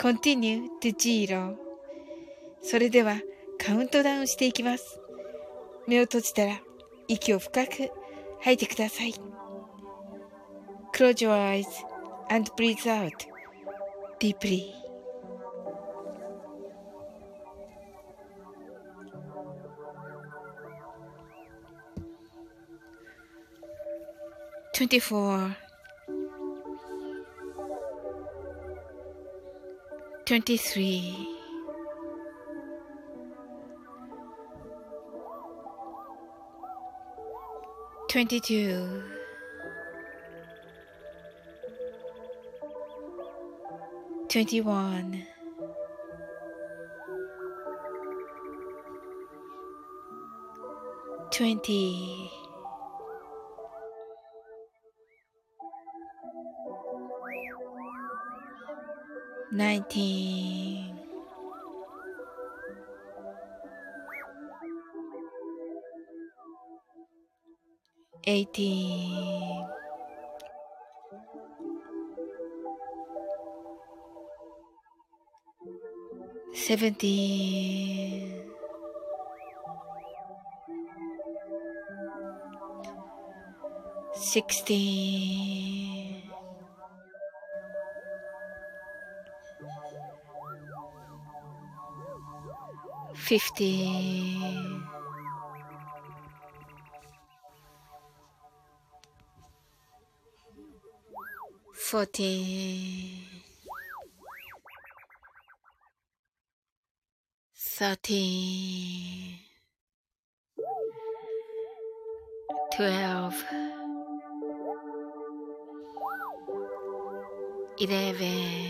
continue to zero それではカウントダウンしていきます。目を閉じたら息を深く吐いてください。Close your eyes and breathe out deeply. Twenty-four. 23 22 21 20 Nineteen. Eighteen. Seventeen. Sixteen. Fifteen. Fourteen. Thirteen. Twelve. Eleven.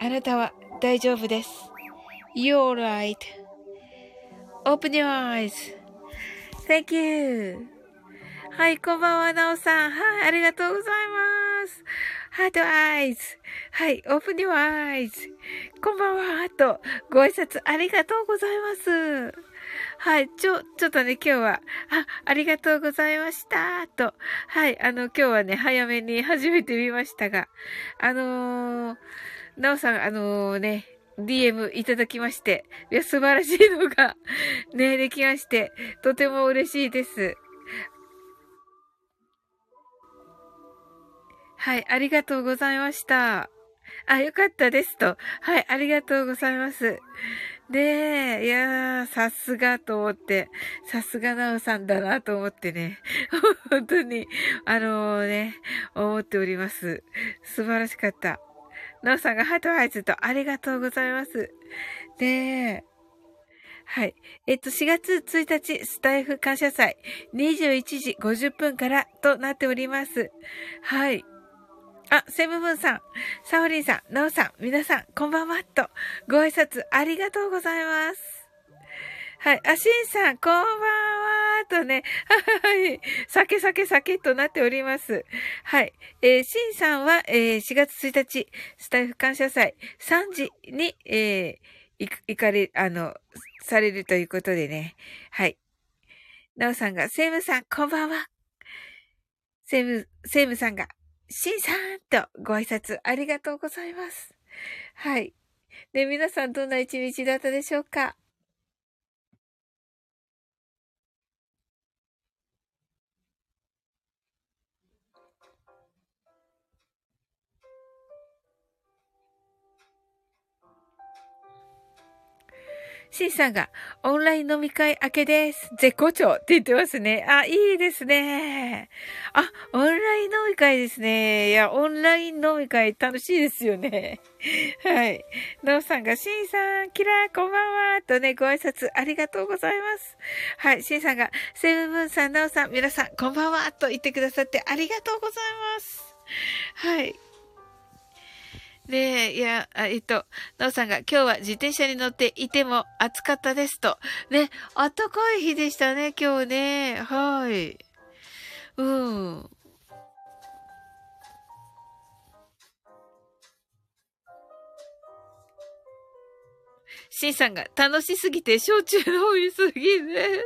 あなたは大丈夫です。You're right.Open your eyes.Thank you. はい、こんばんは、なおさん。はい、ありがとうございます。ハートアイズ。はい、オープニュアイズ。こんばんは、と、ご挨拶ありがとうございます。はい、ちょ、ちょっとね、今日は、あ、ありがとうございました、と。はい、あの、今日はね、早めに始めてみましたが、あのー、なおさん、あのー、ね、DM いただきまして、いや、素晴らしいのが、ね、できまして、とても嬉しいです。はい、ありがとうございました。あ、よかったですと。はい、ありがとうございます。で、いやー、さすがと思って、さすがなおさんだなと思ってね、本当に、あのー、ね、思っております。素晴らしかった。なおさんがハートハイズとありがとうございます。で、はい。えっと、4月1日、スタイフ感謝祭、21時50分からとなっております。はい。あ、セブブンさん、サオリンさん、ナオさん、皆さん、こんばんは、と、ご挨拶ありがとうございます。はい。あ、シンさん、こんばんは、とね、はい。酒、酒、酒となっております。はい。えー、シンさんは、えー、4月1日、スタイフ感謝祭3時に、えー、行行かれ、あの、されるということでね。はい。ナオさんが、セムさん、こんばんは。セム、セムさんが、シンさんとご挨拶ありがとうございます。はい。で、皆さんどんな一日だったでしょうか？シンさんが、オンライン飲み会明けです。絶好調って言ってますね。あ、いいですね。あ、オンライン飲み会ですね。いや、オンライン飲み会楽しいですよね。はい。ノーさんが、シンさん、キラー、こんばんは。とね、ご挨拶ありがとうございます。はい。シンさんが、セブンブンさん、ノーさん、皆さん、こんばんは。と言ってくださってありがとうございます。はい。ねえ、いや、えっと、なおさんが今日は自転車に乗っていても暑かったですと。ね、暖かい日でしたね、今日ね。はい。うん。シンさんが楽しすぎて焼酎飲みすぎで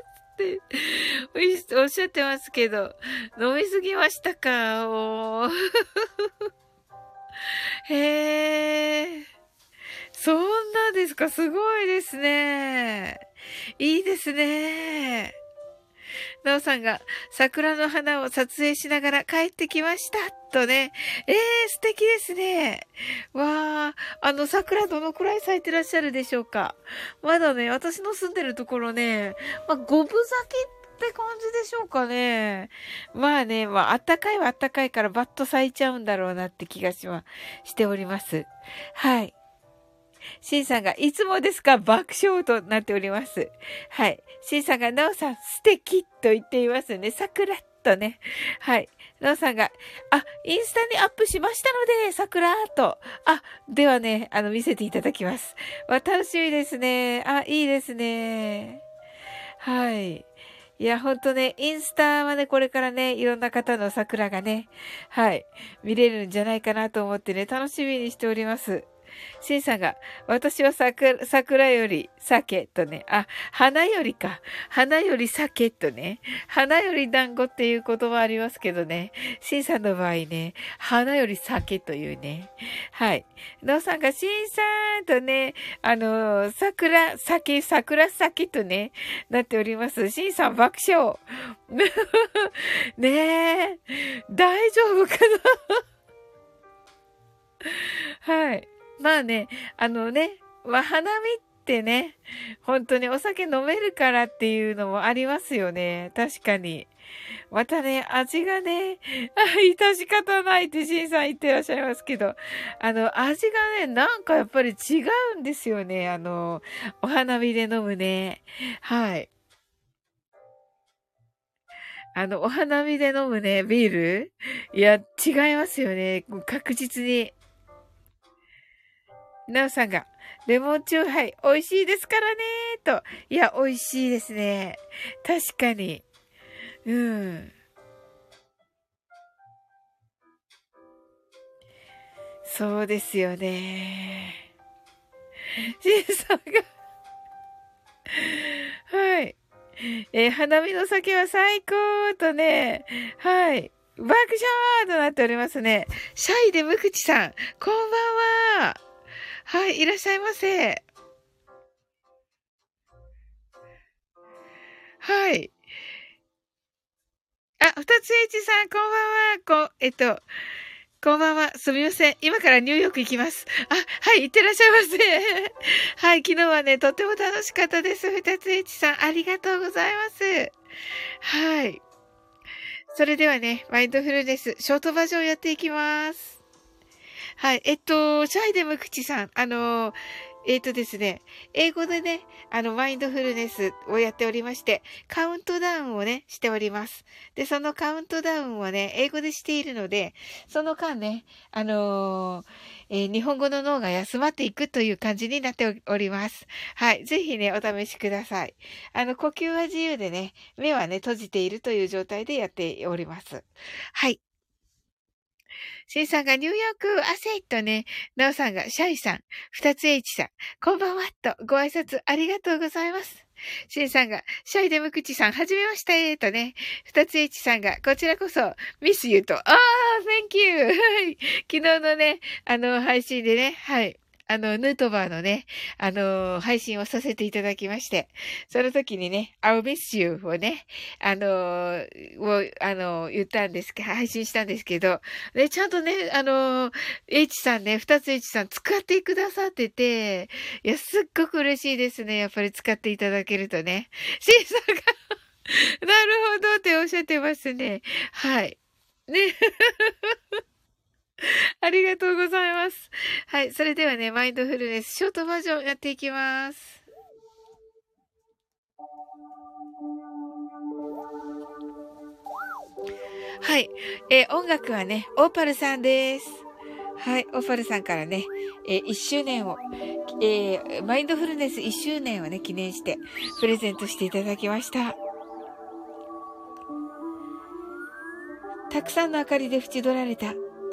すっておっしゃってますけど、飲みすぎましたか？もう。へえ。そんなですかすごいですね。いいですね。なおさんが桜の花を撮影しながら帰ってきました。とね。ええー、素敵ですね。わあ、あの桜どのくらい咲いてらっしゃるでしょうかまだね、私の住んでるところね、まあ、五分咲きっって感じでしょうかね。まあね、まあ、あったかいはあったかいからバッと咲いちゃうんだろうなって気がしま、しております。はい。シンさんが、いつもですか？爆笑となっております。はい。シンさんが、ナオさん、素敵と言っていますね。桜とね。はい。ナオさんが、あ、インスタにアップしましたので、桜と。あ、ではね、あの、見せていただきます。わ、楽しみですね。あ、いいですね。はい。いや、ほんとね、インスタはね、これからね、いろんな方の桜がね、はい、見れるんじゃないかなと思ってね、楽しみにしております。シンさんが、私は桜、桜より酒とね、あ、花よりか。花より酒とね、花より団子っていう言葉ありますけどね、シンさんの場合ね、花より酒というね、はい。ノーさんが、シンさんとね、あの、桜、酒、桜酒とね、なっております。シンさん爆笑。ねえ、大丈夫かな はい。まあね、あのね、まあ、花見ってね、本当にお酒飲めるからっていうのもありますよね。確かに。またね、味がね、あ、致し方ないってシンさん言ってらっしゃいますけど、あの、味がね、なんかやっぱり違うんですよね。あの、お花見で飲むね。はい。あの、お花見で飲むね、ビール？いや、違いますよね。確実に。なおさんが、レモンチューハイ、美味しいですからねと。いや、美味しいですね。確かに。うん。そうですよね。ジンさんがはい。えー、花見の酒は最高とね、はい。爆笑となっておりますね。シャイで無口さん、こんばんは。はい、いらっしゃいませ。はい。あ、二つ H さん、こんばんは。こ、えっと、こんばんは。すみません。今からニューヨーク行きます。あ、はい、行ってらっしゃいませ。はい、昨日はね、とっても楽しかったです。二つ H さん、ありがとうございます。はい。それではね、マインドフルネス、ショートバージョンやっていきます。はい。えっと、シャイデムクチさん、あの、えっ、とですね、英語でね、あの、マインドフルネスをやっておりまして、カウントダウンをね、しております。で、そのカウントダウンをね、英語でしているので、その間ね、あのー、えー、日本語の脳が休まっていくという感じになっております。はい。ぜひね、お試しください。あの、呼吸は自由でね、目はね、閉じているという状態でやっております。はい。シンさんがニューヨーク、汗とね、ナオさんがシャイさん、二つエイチさん、こんばんは。とご挨拶ありがとうございます。シンさんが、シャイデムクチさん、はじめましたえとね、二つエイチさんが、こちらこそ、ミスユーと、ああ、Thank you! 昨日のね、あの、配信でね、はい。あの、ヌートバーのね、あの、配信をさせていただきまして、その時にね、I'll miss you をね、あの、を、あの、言ったんですけど、配信したんですけど、ね、ちゃんとね、あの、H さんね、二つ H さん使ってくださってて、いや、すっごく嬉しいですね。やっぱり使っていただけるとね。シーさんが なるほどっておっしゃってますね。はい。ね。ありがとうございます。はい。それではね、マインドフルネス、ショートバージョンやっていきます。はい。えー、音楽はね、オーパルさんです。はい。オーパルさんからね、えー、1周年を、えー、マインドフルネス1周年をね、記念して、プレゼントしていただきました。たくさんの明かりで縁取られた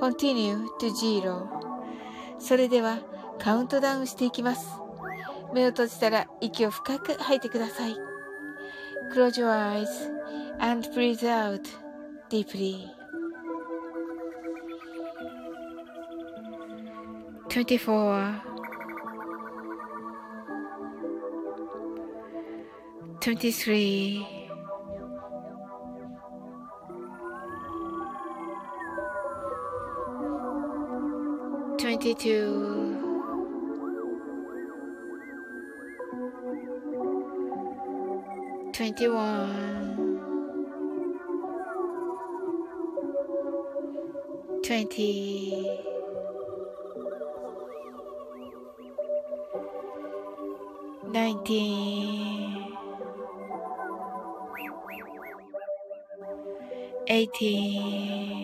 continue to zero それではカウントダウンしていきます。目を閉じたら息を深く吐いてください。Close your eyes and breathe out deeply. 24 23 22 21 20 19 18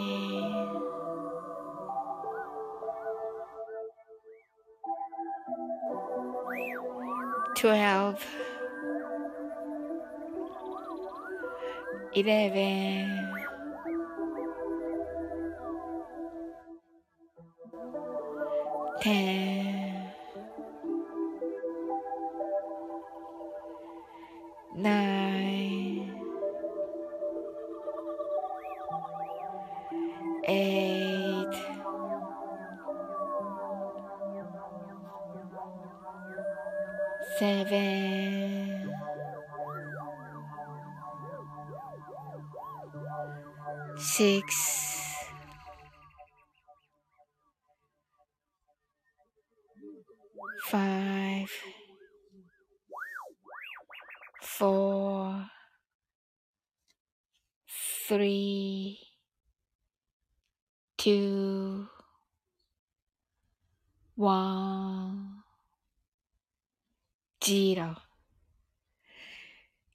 12 11 10 9 8 seven, six,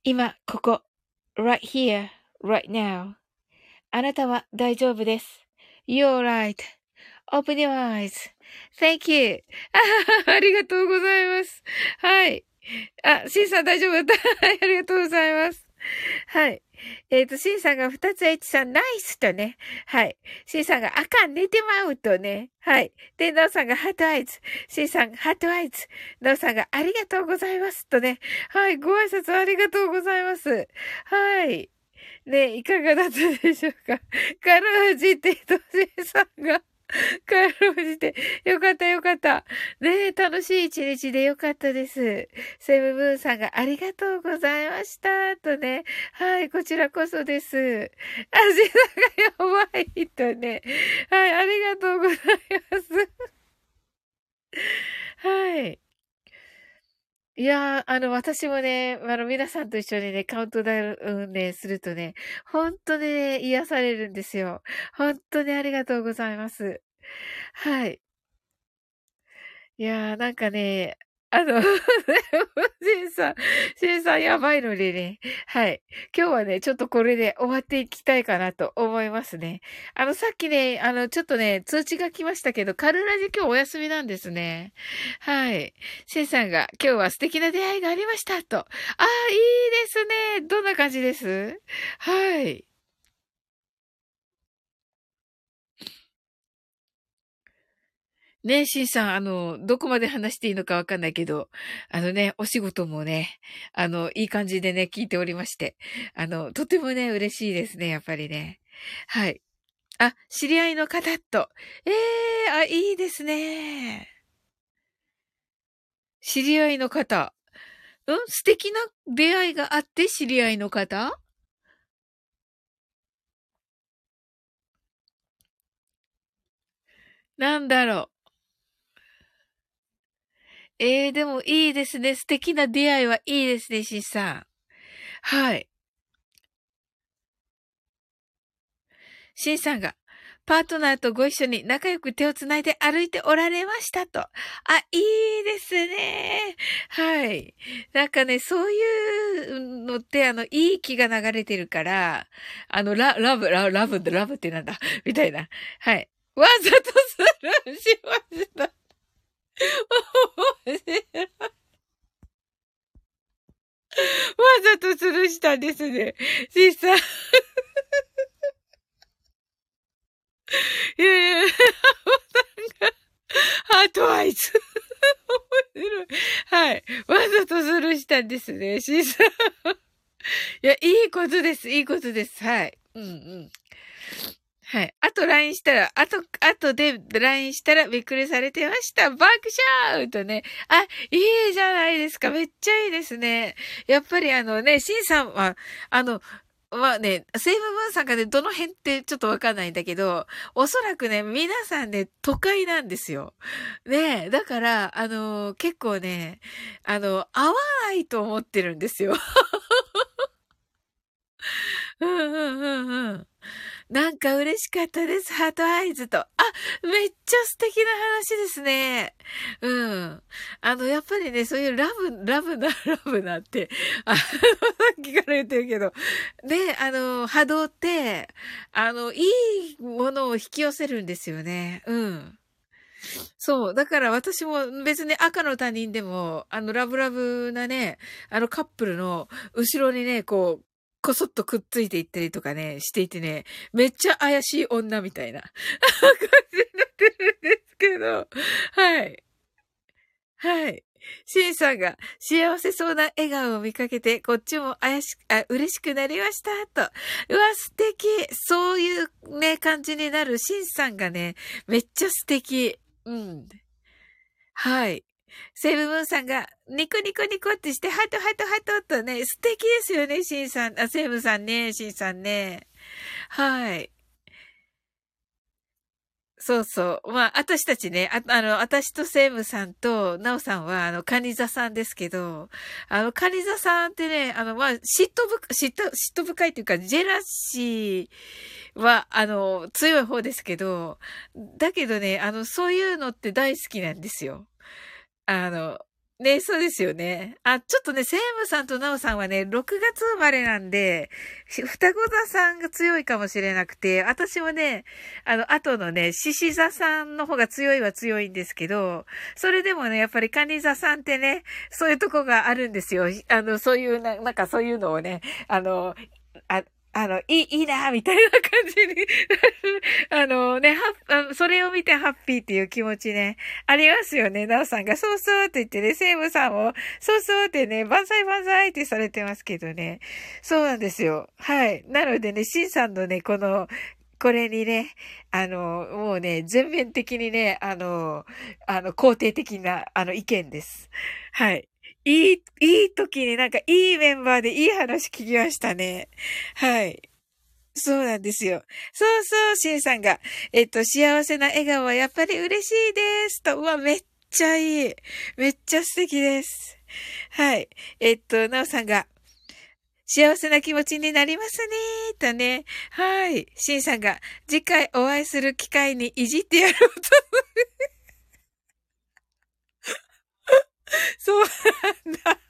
今、ここ、right here, right now. あなたは大丈夫です。You're right.Open your eyes.Thank you. ありがとうございます。はい。あ、シンさん大丈夫だった。ありがとうございます。はい。えっ、と、シンさんが二つ H さん、ナイスとね。はい。シンさんがあかん、寝てまうとね。はい。で、ナオさんがハートアイズ。シンさんが、ハートアイズ。ナオさんがありがとうございますとね。はい。ご挨拶ありがとうございます。はい。ね、いかがだったでしょうか。かろうじて、としさんが、帰ろうじて、よかったよかった。ねえ楽しい一日でよかったです。セブブーンさんがありがとうございました。とね。はい、こちらこそです。足がやばいとね。はい、ありがとうございます。はい。いやー、あの、私もね、あの、皆さんと一緒にね、カウントダウンね、するとね、本当にね、癒されるんですよ。本当にありがとうございます。はい。いやー、なんかね、あの、シンさん、シンさんやばいのでね、はい。今日はね、ちょっとこれで終わっていきたいかなと思いますね。あの、さっきね、あの、ちょっとね、通知が来ましたけど、カルラジ今日お休みなんですね。はい。シンさんが、今日は素敵な出会いがありました、と。ああ、いいですね。どんな感じです？はい。ねえ、シンさん、あの、どこまで話していいのかわかんないけど、あのね、お仕事もね、あの、いい感じでね、聞いておりまして、あの、とてもね、嬉しいですね、やっぱりね。はい。あ、知り合いの方と。ええあ、いいですね。知り合いの方。うん？素敵な出会いがあって知り合いの方？なんだろうう。ええでもいいですね。素敵な出会いはいいですね、シンさん。はい。シンさんが、パートナーとご一緒に仲良く手をつないで歩いておられましたと。あ、いいですね。はい。なんかね、そういうのって、あの、いい気が流れてるから、あの、ラ、ラブ、ラ、ラブ、ラブってなんだ？みたいな。はい。わざとスルーしました。わざとスルーしたんですね。シンさん。いやいや、なんか、ハートアイズ。面白い。はい。わざとスルーしたんですね、シーさん。いや、いいことです、いいことです。はい。うんうん。はい。あと LINE したら、あと、あとで LINE したらびっくりされてました。爆笑とね。あ、いいじゃないですか。めっちゃいいですね。やっぱりあのね、シンさんは、あの、まあね、セーブムーンさんがね、どの辺ってちょっとわかんないんだけど、おそらくね、皆さんね、都会なんですよ。ねだから、あの結構ね、あの、合わないと思ってるんですよ。うんうんうんうん。なんか嬉しかったです。ハートアイズと。あ、めっちゃ素敵な話ですね。うん。あの、やっぱりね、そういうラブ、ラブな、ラブなって、あの、さっきから言ってるけど、ね、あの、波動って、あの、いいものを引き寄せるんですよね。うん。そう。だから私も別に赤の他人でも、あの、ラブラブなね、あのカップルの後ろにね、こう、こそっとくっついていったりとかね、していてね、めっちゃ怪しい女みたいな 感じになってるんですけど、はい。はい。シンさんが幸せそうな笑顔を見かけて、こっちも怪し、あ、嬉しくなりました、と。うわ、素敵。そういうね、感じになるシンさんがね、めっちゃ素敵。うん。はい。セーブンさんが、ニコニコニコってして、ハトハトハトとね、素敵ですよね、シンさん。あ、セーブさんね、シンさんね。はい。そうそう。まあ、私たちね、ああの、私とセームさんと、ナオさんは、あの、カニザさんですけど、あの、カニザさんってね、あの、まあ、嫉妬深、嫉妬、嫉妬深いっていうか、ジェラシーは、あの、強い方ですけど、だけどね、あの、そういうのって大好きなんですよ。あの、ね、そうですよね。あ、ちょっとね、セームさんとナオさんはね、6月生まれなんで、双子座さんが強いかもしれなくて、私もね、あの、後のね、獅子座さんの方が強いは強いんですけど、それでもね、やっぱりカニ座さんってね、そういうとこがあるんですよ。あの、そういうな、なんかそういうのをね、あの、あ、の、いい、いいな、みたいな感じに あのね、は、それを見てハッピーっていう気持ちね、ありますよね。なおさんが、そうそうって言ってね、セイムさんも、そうそうってね、万歳万歳ってされてますけどね。そうなんですよ。はい。なのでね、シンさんのね、この、これにね、あの、もうね、全面的にね、あの、あの、肯定的な、あの、意見です。はい。いい、いい時になんかいいメンバーでいい話聞きましたね。はい。そうなんですよ。そうそう、シンさんが、えっと、幸せな笑顔はやっぱり嬉しいです。と、うわ、めっちゃいい。めっちゃ素敵です。はい。えっと、なおさんが、幸せな気持ちになりますねとね。はい。シンさんが、次回お会いする機会にいじってやろうと。そうなんだ。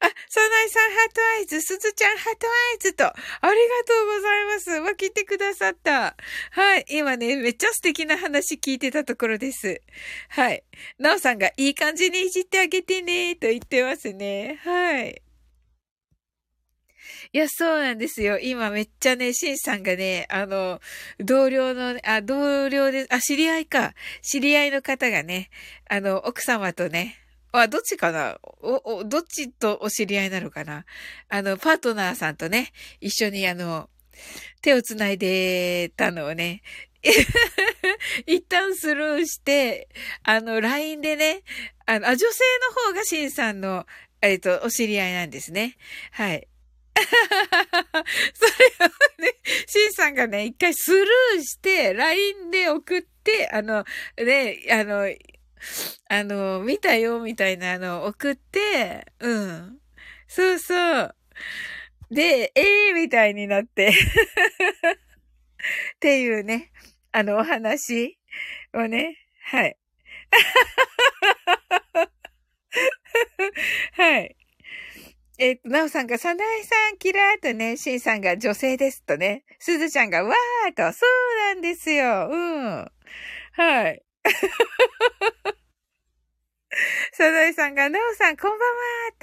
あ、サナイさん heart eyes、すずちゃん heart eyes と、ありがとうございます。わ、聞いてくださった。はい。今ね、めっちゃ素敵な話聞いてたところです。はい。なおさんがいい感じにいじってあげてね、と言ってますね。はい。いや、そうなんですよ。今めっちゃね、シンさんがね、あの、同僚の、あ、同僚で、あ、知り合いか。知り合いの方がね、あの、奥様とね、あ、どっちかな？お、お、どっちとお知り合いなのかな？あの、パートナーさんとね、一緒にあの、手をつないでたのをね、一旦スルーして、あの、LINE でね、あの、あ、女性の方がシンさんの、えっと、お知り合いなんですね。はい。それをね、シンさんがね、一回スルーして、LINE で送って、あの、ね、あの、あの、見たよ、みたいなのを送って、うん。そうそう。で、ええー、みたいになって っていうね、あの、お話をね、はい。はい。えっ、と、なおさんが、さなえさん、キラーとね、しんさんが女性ですとね、すずちゃんが、わーと、そうなんですよ。うん。はい。さなえさんが、なおさん、こんばん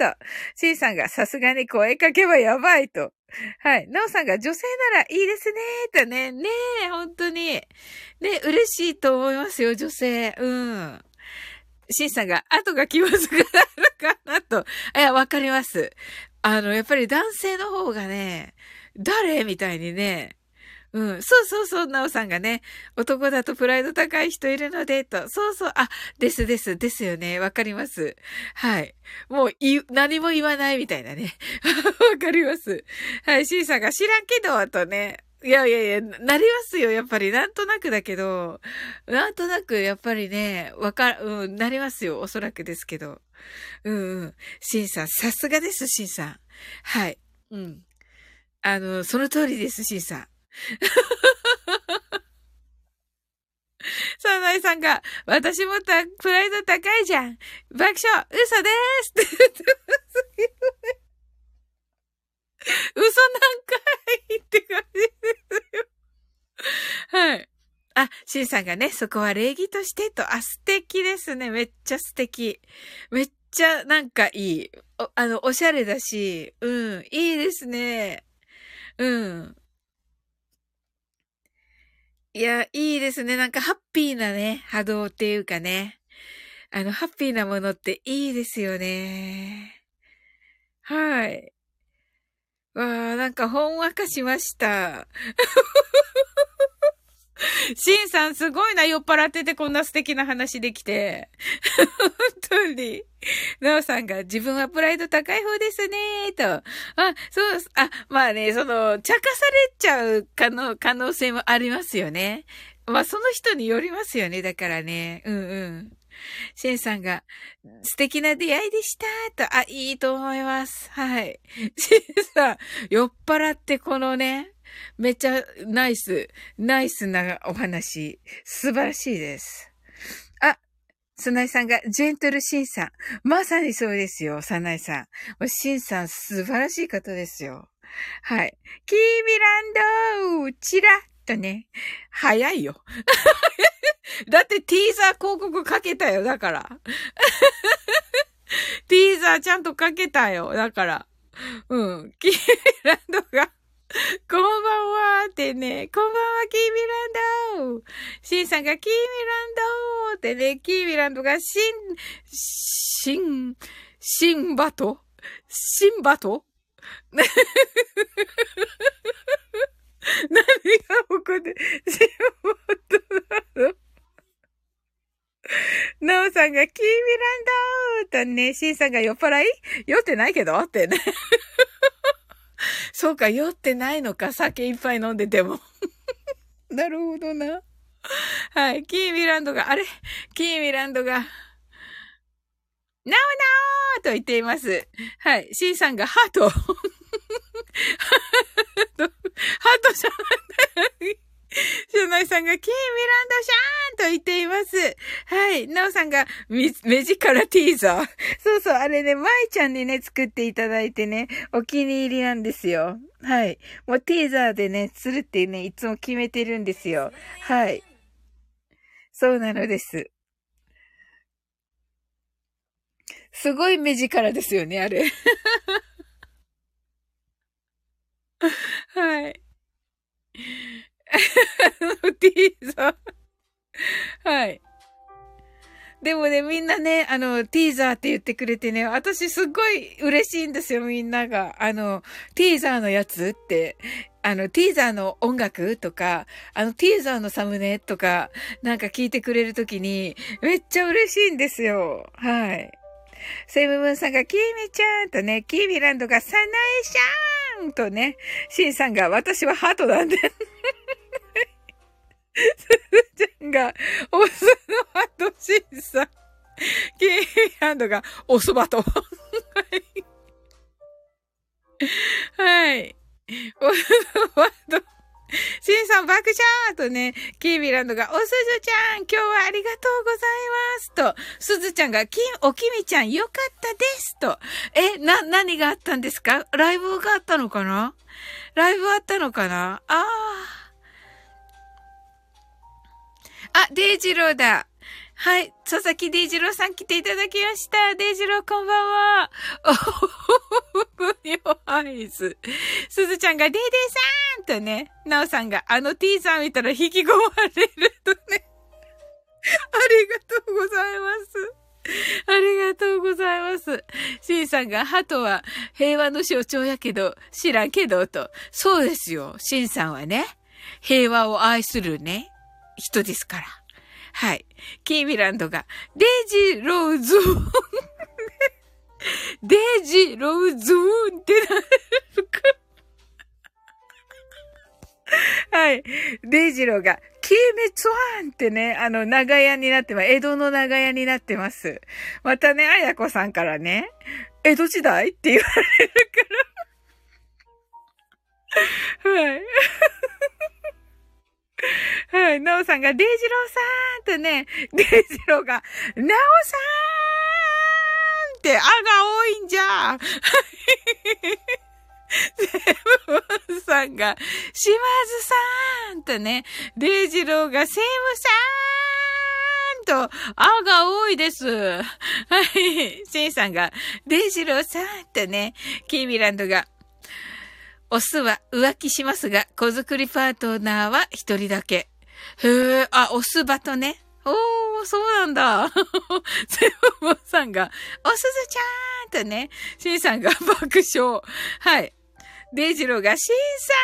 はと。しんさんが、さすがに声かけはやばいと。はい。なおさんが、女性ならいいですねとね。ねえ、本当に。ね、嬉しいと思いますよ、女性。うん。シンさんが、後が気まずくなるかなと。いや、わかります。あの、やっぱり男性の方がね、誰？みたいにね、うん。そうそうそう、なおさんがね、男だとプライド高い人いるので、と。そうそう、あ、ですです、ですよね。わかります。はい。もう、い、何も言わないみたいなね。わかります。はい、シーさんが知らんけど、とね。いやいやいや、なりますよ、やっぱり。なんとなくだけど、なんとなく、やっぱりね、わか、うん、なりますよ、おそらくですけど。うんうん。シンさん、さすがです、シンさん。はい。うん。あの、その通りです、シンさん。サナイさんが、私もた、プライド高いじゃん。爆笑、嘘でーすって言ってますけどね。嘘なんかいって感じですよ。はい。あ、シンさんがね、そこは礼儀としてと、あ、素敵ですね。めっちゃ素敵。めっちゃなんかいい。あの、おしゃれだし、うん、いいですね。うん。いや、いいですね。なんかハッピーなね、波動っていうかね。あの、ハッピーなものっていいですよね。はい。わあ、なんかほんわかしました。シンさんすごいな、酔っ払っててこんな素敵な話できて。本当に。なおさんが自分はプライド高い方ですね、と。あ、そう、あ、まあね、その、茶化されちゃう可能、可能性もありますよね。まあその人によりますよね、だからね。うんうん。シェンさんが、素敵な出会いでしたと、あ、いいと思います。はい。シェンさん、酔っ払ってこのね、めっちゃナイス、ナイスなお話、素晴らしいです。あ、サナイさんが、ジェントルシンさん。まさにそうですよ、サナイさん。シンさん、素晴らしい方ですよ。はい。キービランドチラッとね。早いよ。だってティーザー広告かけたよ、だから。ティーザーちゃんとかけたよ、だから。うん。キービランドが こんばんはってね、こんばんは、キーミランドシンさんがキーミランドってね、キーミランドがシン、シン、シンバト？シンバト？何が起こって、シンバトなの？なおさんがキーミランドとね、シンさんが酔っ払い？酔ってないけど？ってね。そうか、酔ってないのか、酒いっぱい飲んでても。なるほどな。はい。キーミランドが、あれ？キーミランドが、なおなおと言っています。はい。C さんがハート。ハートじゃない。シュナイさんが、キーミランドシャーンと言っています。はい。ナオさんが、目力ティーザー。そうそう、あれね、舞ちゃんにね、作っていただいてね、お気に入りなんですよ。はい。もうティーザーでね、するってね、いつも決めてるんですよ。はい。そうなのです。すごい目力ですよね、あれ。はい。ティーザー。はい。でもね、みんなね、あの、ティーザーって言ってくれてね、私すっごい嬉しいんですよ、みんなが。あの、ティーザーのやつって、あの、ティーザーの音楽とか、あの、ティーザーのサムネとか、なんか聞いてくれるときに、めっちゃ嬉しいんですよ。はい。セイムムンさんが、キーミちゃんとね、キーミランドが、サナエシャーンとね、シンさんが、私はハートなんで。すずちゃんが、お酢の後審査。キーハンドが、おそばと。はい。はい。おそばと。シンさん爆笑とね、キービランドが、おすずちゃん、今日はありがとうございますと、すずちゃんが、き、おきみちゃんよかったですと、え、な、何があったんですか？ライブがあったのかな？ライブあったのかな？ああ。あ、デイジローだ。はい。佐々木デイジローさん来ていただきました。デイジローこんばんは。おほほほニョアイズ。すずちゃんがデイデイさんとね、なおさんがあの T さん見たら引き込まれるとね。ありがとうございます。ありがとうございます。シンさんが、ハトは平和の象徴やけど、知らんけど、と。そうですよ。シンさんはね、平和を愛するね、人ですから。はい。キーミランドが、デイジローズーンデイジローズーンってなるか。はい。デイジローが、キーメツワンってね、あの、長屋になってます。江戸の長屋になってます。またね、あやこさんからね、江戸時代って言われるから。はい。はい。なおさんが、デイジローさんとね、デイジローが、なおさんって、あが多いんじゃ。セブンさんが、島津さんとね、デイジローが、セムさんと、あが多いです。はい。シンさんが、デイジローさんとね、キーミランドが、オスは浮気しますが、子作りパートナーは一人だけ。へえ、あ、オスバとね。おー、そうなんだ。セブモンさんが、おすずちゃーんとね、シンさんが爆笑。はい。デイジローが、シンさ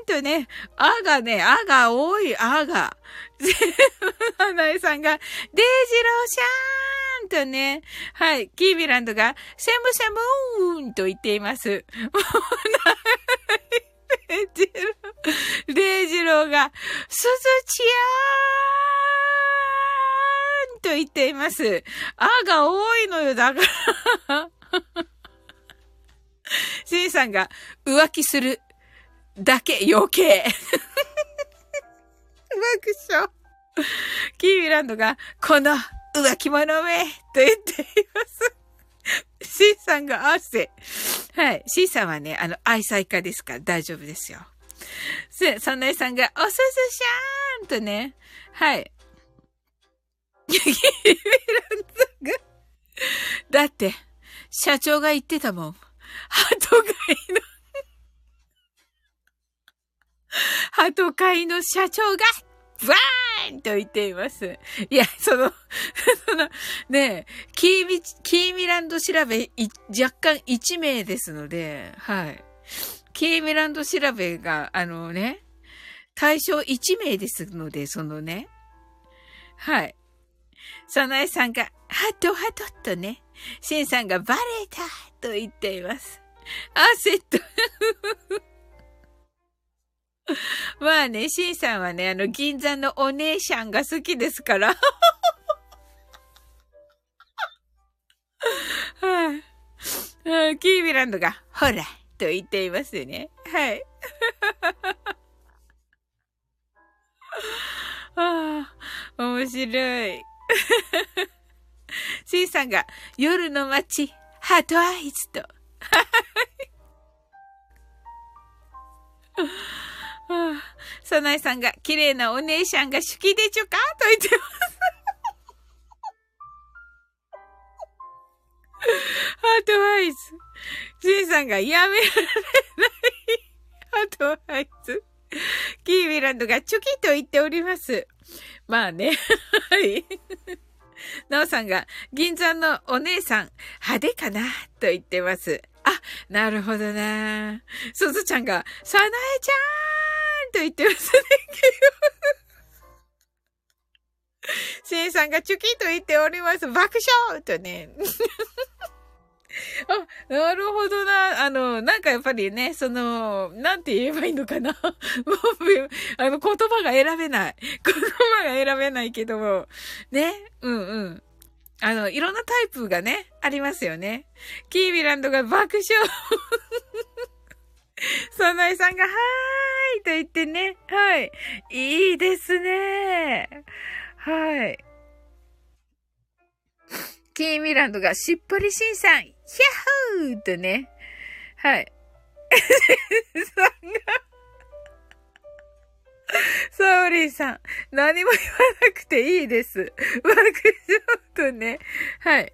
ーんとね、あがね、あが多い、あが。花江さんが、デイジローシャーンとね、はい、キービランドが、セムセムーンと言っています。デイジロー、デイジローが、スズチアーンと言っています。あが多いのよ、だから。シンさんが浮気するだけ余計。爆笑。キーミランドが、この浮気者めと言っています。シンさんが汗。はい。シンさんはね、あの、愛妻家ですから大丈夫ですよ。せ、サナエさんが、おすすしゃーんとね、はい。キーミランドが、だって、社長が言ってたもん。鳩飼いの鳩飼いの社長が、バーンと言っています。いや、その、その、ねえ、キーミ、キーミランド調べ、若干1名ですので、はい。キーミランド調べが、あのね、対象1名ですので、そのね、はい。サナエさんが、ハトハトっとね、シンさんがバレたと言っています。焦った。まあね、シンさんはね、あの、銀座のお姉ちゃんが好きですから。はい、キービランドが、ほら、と言っていますよね。はい。ああ、面白い。シンさんが、夜の街、ハートアイズと。サナイさんが、綺麗なお姉ちゃんが好きでちょかと言ってます。ハートアイズ。シンさんがやめられない。heart eyes。キーミランドがチョキと言っております。まあね。はい。なおさんが、銀座のお姉さん、派手かなと言ってます。あ、なるほどな。すずちゃんが、さなえちゃーんと言ってますね。シンさんがチュキと言っております。爆笑とね。あ、なるほどな。あの、なんかやっぱりね、その、なんて言えばいいのかな。もう、あの、言葉が選べない。言葉が選べないけども、ね？うんうん。あの、いろんなタイプがね、ありますよね。キービランドが爆笑。サナイさんが、はーいと言ってね。はい。いいですね。はい。キーミランドがしっぽりしんさん、ヒャッホーとね。はい。さんがサオリーさん、何も言わなくていいです。爆笑とね。はい。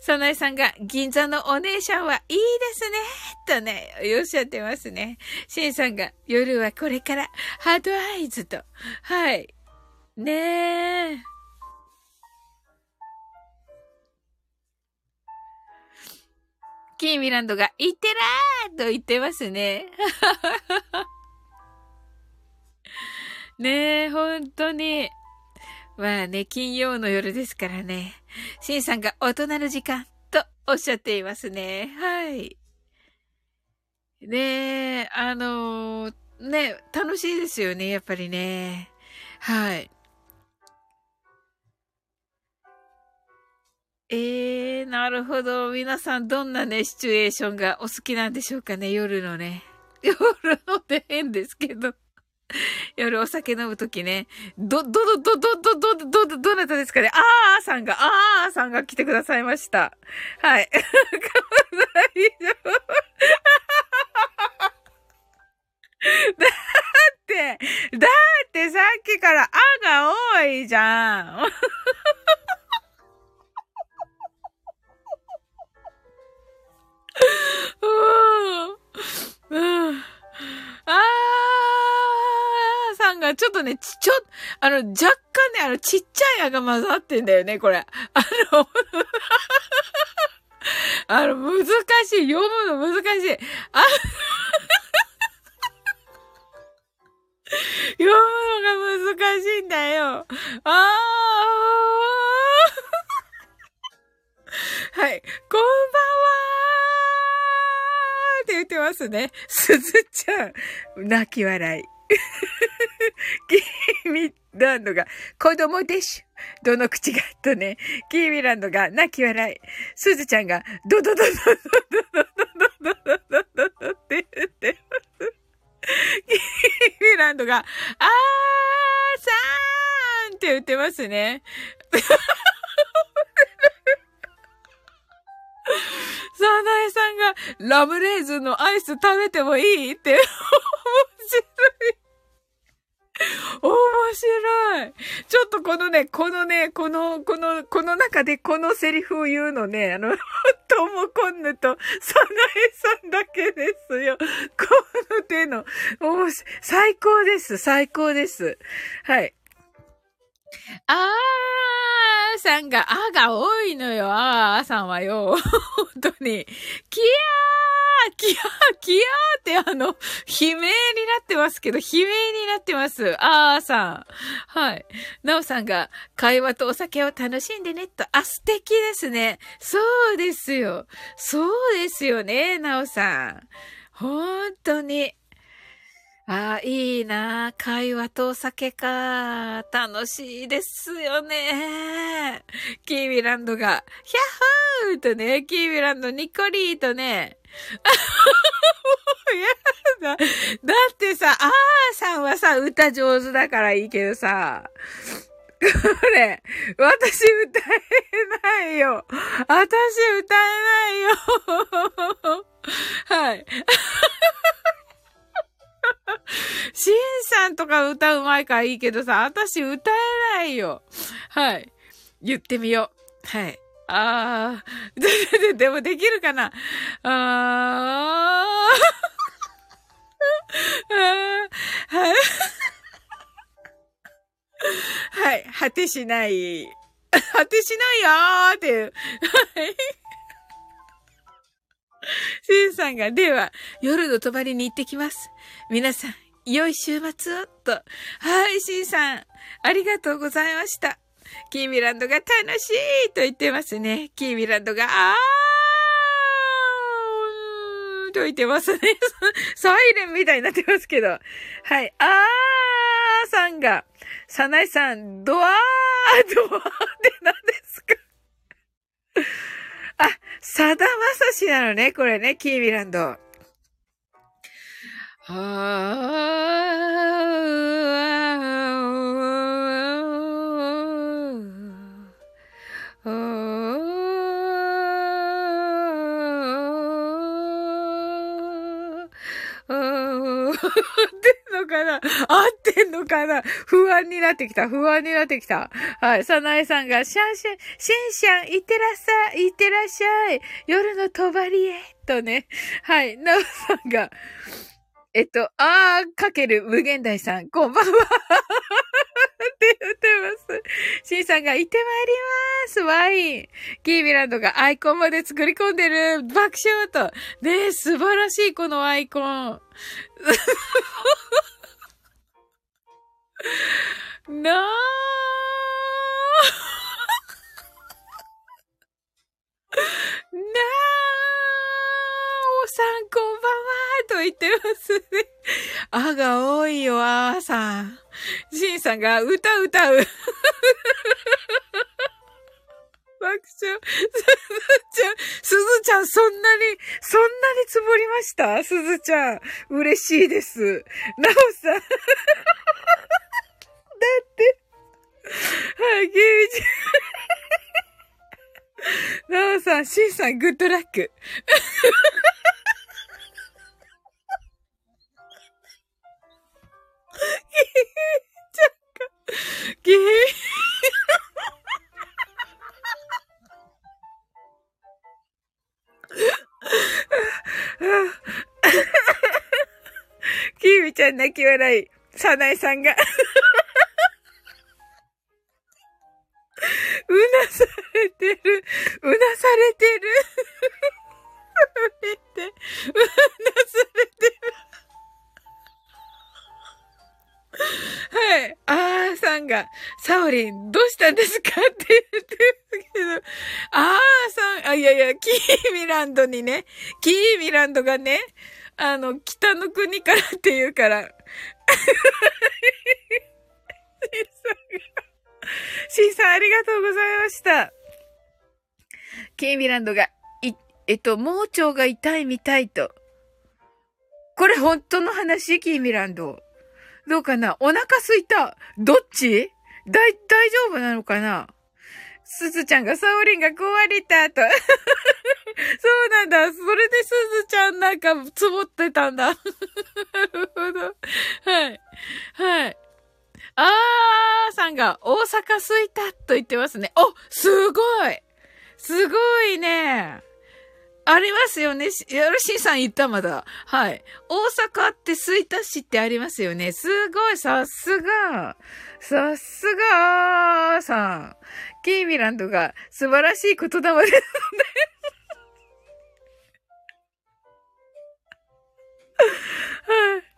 サナイさんが、銀座のお姉ちゃんはいいですね。とね、おっしゃってますね。シンさんが、夜はこれから、ハートアイズと。はい。ねえ。キーミランドが、いってらーと言ってますね。ねえ、本当に。まあね、金曜の夜ですからね。シンさんが大人の時間とおっしゃっていますね。はい。ねえ、あのー、ね、楽しいですよね、やっぱりね。はい。ええー、なるほど。皆さんどんなね、シチュエーションがお好きなんでしょうかね、夜のね。夜のって変ですけど。夜お酒飲むときね、ど、ど、ど、ど、ど、ど、ど、ど、ど、どなたですかねあーさんが、あーさんが来てくださいました。はい。大丈夫。だって、だってさっきから、あが多いじゃん。うん。うん。あーさんがちょっとね、ち、ちょ、あの、若干ね、あの、ちっちゃいあが混ざってんだよね、これ。あの、あの、難しい。読むの難しい。あ 読むのが難しいんだよ。ああはい。こんばんはって言ってますね。すずちゃん、泣き笑い。キーミランドが子供でしゅ。どの口がとね。キーミランドが泣き笑い。すずちゃんがドドドドドドドドドドドって言ってます。キーミランドがあーさーんって言ってますね。サナエさんがラムレーズンのアイス食べてもいい？って面白い。面白い。ちょっとこのね、このね、この、この、この中でこのセリフを言うのね、あの、トモコンヌとサナエさんだけですよ。この手の、最高です、最高です。はい。あーさんが、あが多いのよ、あーさんはよ。本当に。キヤーキヤーキヤーってあの、悲鳴になってますけど、悲鳴になってます。あーさん。はい。なおさんが、会話とお酒を楽しんでねと、あ、素敵ですね。そうですよ。そうですよね、なおさん。本当に。ああ、いいな会話とお酒か。楽しいですよね。キービランドが、ヒャッホーとね、キービランドニコリーとね。もうやだ。だってさ、あーさんはさ、歌上手だからいいけどさ、これ、私歌えないよ。私歌えないよ。はい。シンさんとか歌うまいからいいけどさ、私歌えないよ。はい。言ってみよう。はい。あー、で、で、でもできるかなあー、あーはい。はい。果てしない。果てしないよーっていう。はい。シンさんが、では、夜の泊まりに行ってきます。皆さん、良い週末を、と。はい、シンさん、ありがとうございました。キーミランドが楽しいと言ってますね。キーミランドが、あーと言ってますね。サイレンみたいになってますけど。はい。あーさんが、サナイさん、ドアードアーって何ですか、さだまさしなのね、これね、キーミランド。ああのかな？合ってんのかな？不安になってきた。不安になってきた。はい。さなえさんが、シャンシャン、シンシャン、いってらっしゃい、いってらっしゃい。夜の帳へ、とね。はい。なおさんが、えっと、あーかける無限大さん、こんばんは。って言ってます。シンさんが行ってまいります。ワイン。キービランドがアイコンまで作り込んでる。爆笑と。ねえ、素晴らしい、このアイコン。なあ。なあ。さんこんばんはと言ってますね。あが多いよ、あーさん。しんさんが歌歌う。爆笑。すずちゃん、すずちゃん、そんなに、そんなにつぼりました？すずちゃん。嬉しいです。なおさん。だって、はい、ゲージ。なおさん、しんさん、グッドラック。ゲーキーミちゃん泣き笑い。さなエさんがうなされてる。うなされてる。て。うなされてる。はい。あーさんが、サオリン、どうしたんですかって言ってるけど、あーさん、あ、いやいや、キーミランドにね、キーミランドがね、あの、北の国からって言うから、シンさんありがとうございました。キーミランドが、い、えっと、盲腸が痛いみたいと。これ本当の話？キーミランド。どうかな？お腹すいた。どっち？だ、大丈夫なのかな？すずちゃんがサオリンが壊れたと。そうなんだ。それですずちゃんなんかつぼってたんだ。なるほど。はい。はい。あーさんが大阪すいたと言ってますね。おすごいすごいね。ありますよね。よろしいさん言ったまだ。はい。大阪って吹田市ってありますよね。すごい、さすが。さすがーさん。キーミランドが素晴らしい言霊ですのではい。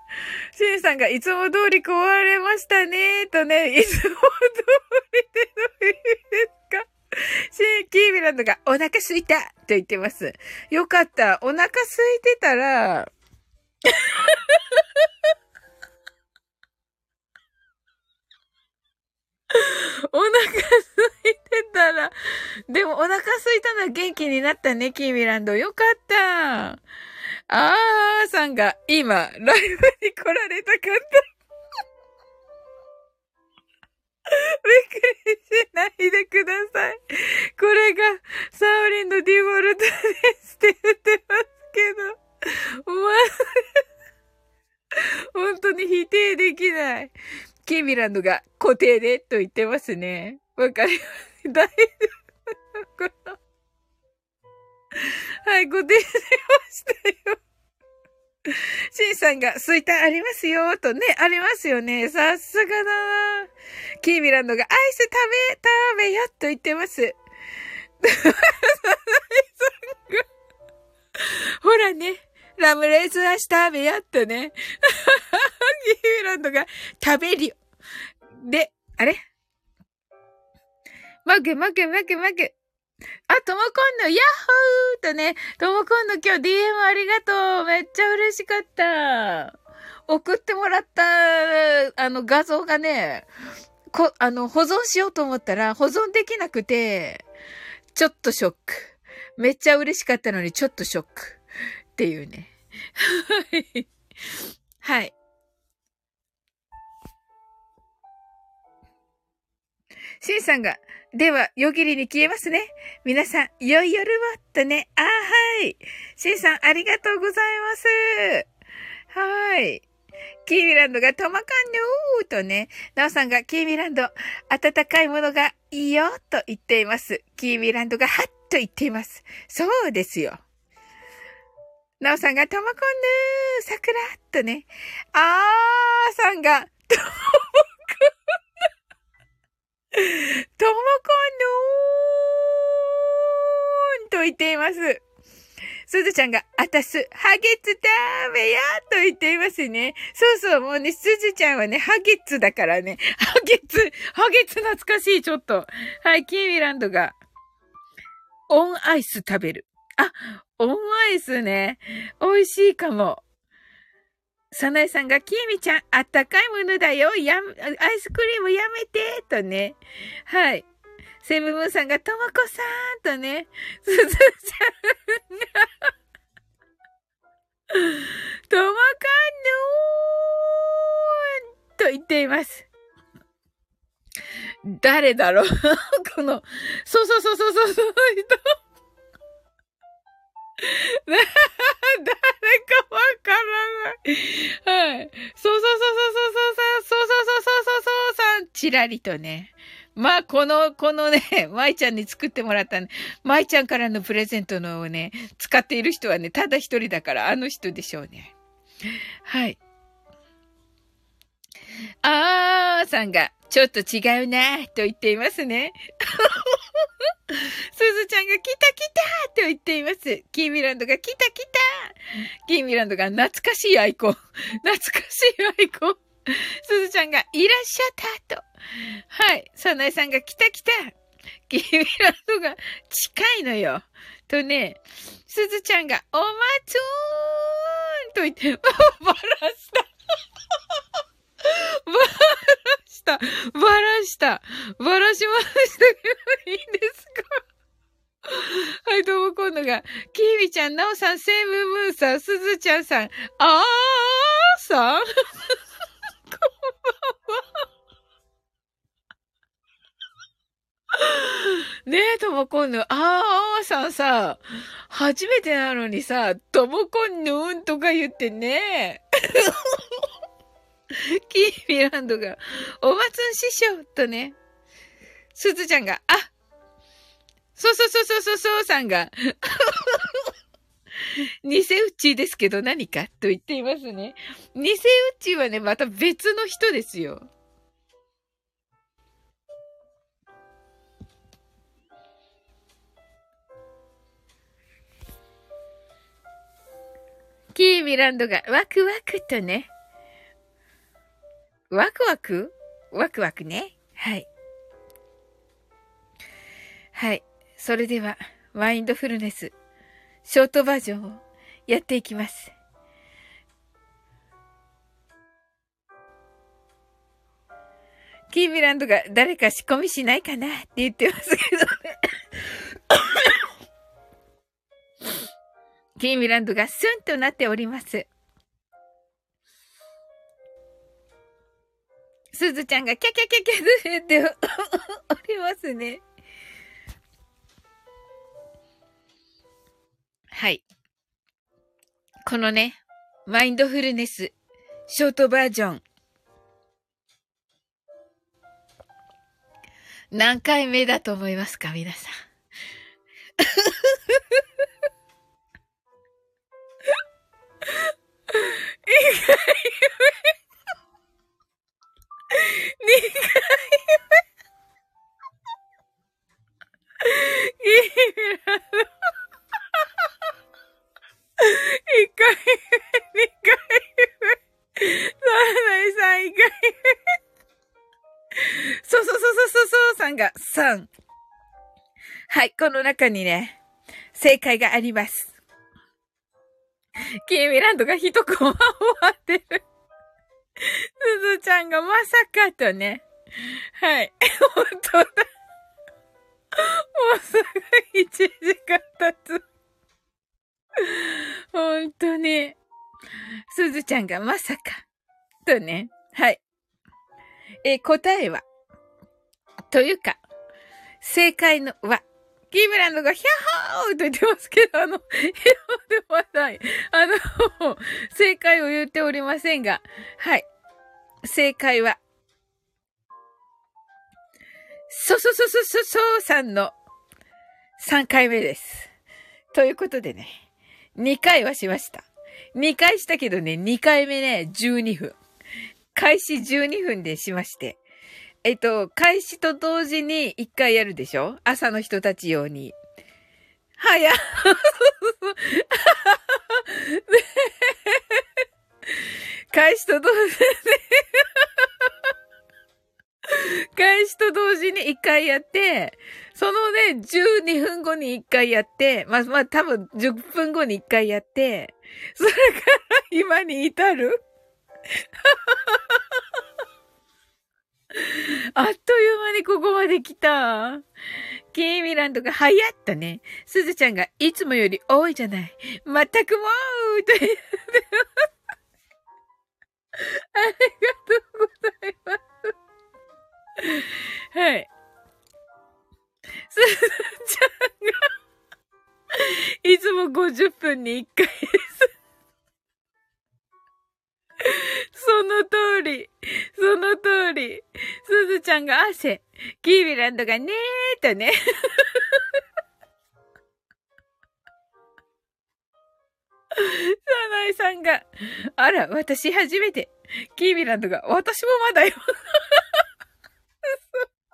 シンさんがいつも通り壊れましたね、とね、いつも通りでどういですか？シーキーミランドがお腹すいたと言ってます。よかった。お腹すいてたら、お腹空いてたら、でもお腹空いたのは元気になったね、キーミランド。よかった。あーさんが今、ライブに来られたかった。びっくりしないでください。これが、サオリンのディフォルトですって言ってますけど、ま本当に否定できない。キーミランドが固定でと言ってますね。わかります。大丈夫。はい、固定しましたよ。シンさんが、スイタありますよ、とね、ありますよね。さすがだなキーミランドが、アイス食べ、食べや、と言ってます。ほらね、ラムレーズアシ食べや、とね。キーミランドが、食べるよ。で、あれ？マグマグマグマグ。あ、ともこんの、ヤッホーとね、ともこんの今日 DM ありがとう。めっちゃ嬉しかった。送ってもらった、あの画像がね、こ、あの、保存しようと思ったら保存できなくて、ちょっとショック。めっちゃ嬉しかったのにちょっとショック。っていうね。はい。はい。シンさんが、では、夜霧に消えますね。皆さん、良い夜を、とね。あ、はい。シンさん、ありがとうございます。はい。キーミランドがトマカンニョーとね、ナオさんがキーミランド、温かいものがいいよと言っています。キーミランドがハッと言っています。そうですよ。ナオさんがトマコンヌー、桜とね、あーさんが、トマコンともこのーんと言っています。すずちゃんが、あたす、ハゲツ食べやと言っていますね。そうそう、もうね、すずちゃんはね、ハゲツだからね。ハゲツ、ハゲツ懐かしい、ちょっと。はい、キーミランドが、オンアイス食べる。あ、オンアイスね。美味しいかも。サナエさんが、キーミちゃん、あったかいものだよ。や、アイスクリームやめて、とね。はい。セブブンさんが、ともこさん、とね。すずちゃんがともかんのーと言っています。誰だろう この、そうそうそうそうそう、その人。誰かわからない。はい。そうそうそうそうそうそうそうそうそうそうそさん、ちらりとね。まあ、この、このね、舞ちゃんに作ってもらった、舞ちゃんからのプレゼントのをね、使っている人はね、ただ一人だから、あの人でしょうね。はい。あーさんが、ちょっと違うなと言っていますね。すずちゃんが来た来たと言っています。キーミランドが来た来たキーミランドが懐かしいアイコン。懐かしいアイコン。すずちゃんがいらっしゃったと。はい。サナエさんが来た来た。キーミランドが近いのよ。とね、すずちゃんがおまつーんと言って、バラした。バラした。バラした。バラしましたけどいいんですか？はい、どうも今度が、キービちゃん、ナオさん、セームムーンさん、すずちゃんさん、あーさんこんばんは。ねえ、ともこんぬ。あーさんさ、初めてなのにさ、ともこんぬんとか言ってね。キーミランドが、おまつん師匠とね、すずちゃんが、あそうそうそうそうそうそうさんが、偽うちですけど何かと言っていますね。偽うちはね、また別の人ですよ。キーミランドがワクワクとね。ワクワク？ワクワクね。はい。はい。それでは、マインドフルネス、ショートバージョンをやっていきます。キーミランドが誰か仕込みしないかなって言ってますけどね キーミランドがスンとなっております。すずちゃんがキャキャキャキャっておりますね。はい。このね、マインドフルネス、ショートバージョン。何回目だと思いますか皆さん。回目。そうそうそうそうそうそうさんが3。はい、この中にね、正解があります。キーミランドが一コマ終わってる。すずちゃんがまさかとね。はい。本当だ。もうすぐ1時間経つ。本当に。すずちゃんがまさか。とね。はい。え答えは？というか、正解のは、キーブランドがヒャッホーと言ってますけど、あの、ヒャッホーではない。あの、正解を言っておりませんが、はい。正解は、そそそそそそさんの3回目です。ということでね、2回はしました。2回したけどね、2回目ね、12分。開始12分でしまして。えっと、開始と同時に一回やるでしょ？朝の人たち用に。はや。開始と同時に開始と同時に一回やって、そのね、12分後に一回やって、まあ、まあ、多分10分後に一回やって、それから今に至る？あっという間にここまで来た。キーミランドが流行ったね。すずちゃんがいつもより多いじゃない。まったくもうと言って。ありがとうございます。はい。すずちゃんがいつも50分に1回です。その通り。その通り。すずちゃんが汗。キービランドがねーとね。サナイさんが、あら、私初めて。キービランドが、私もまだよ。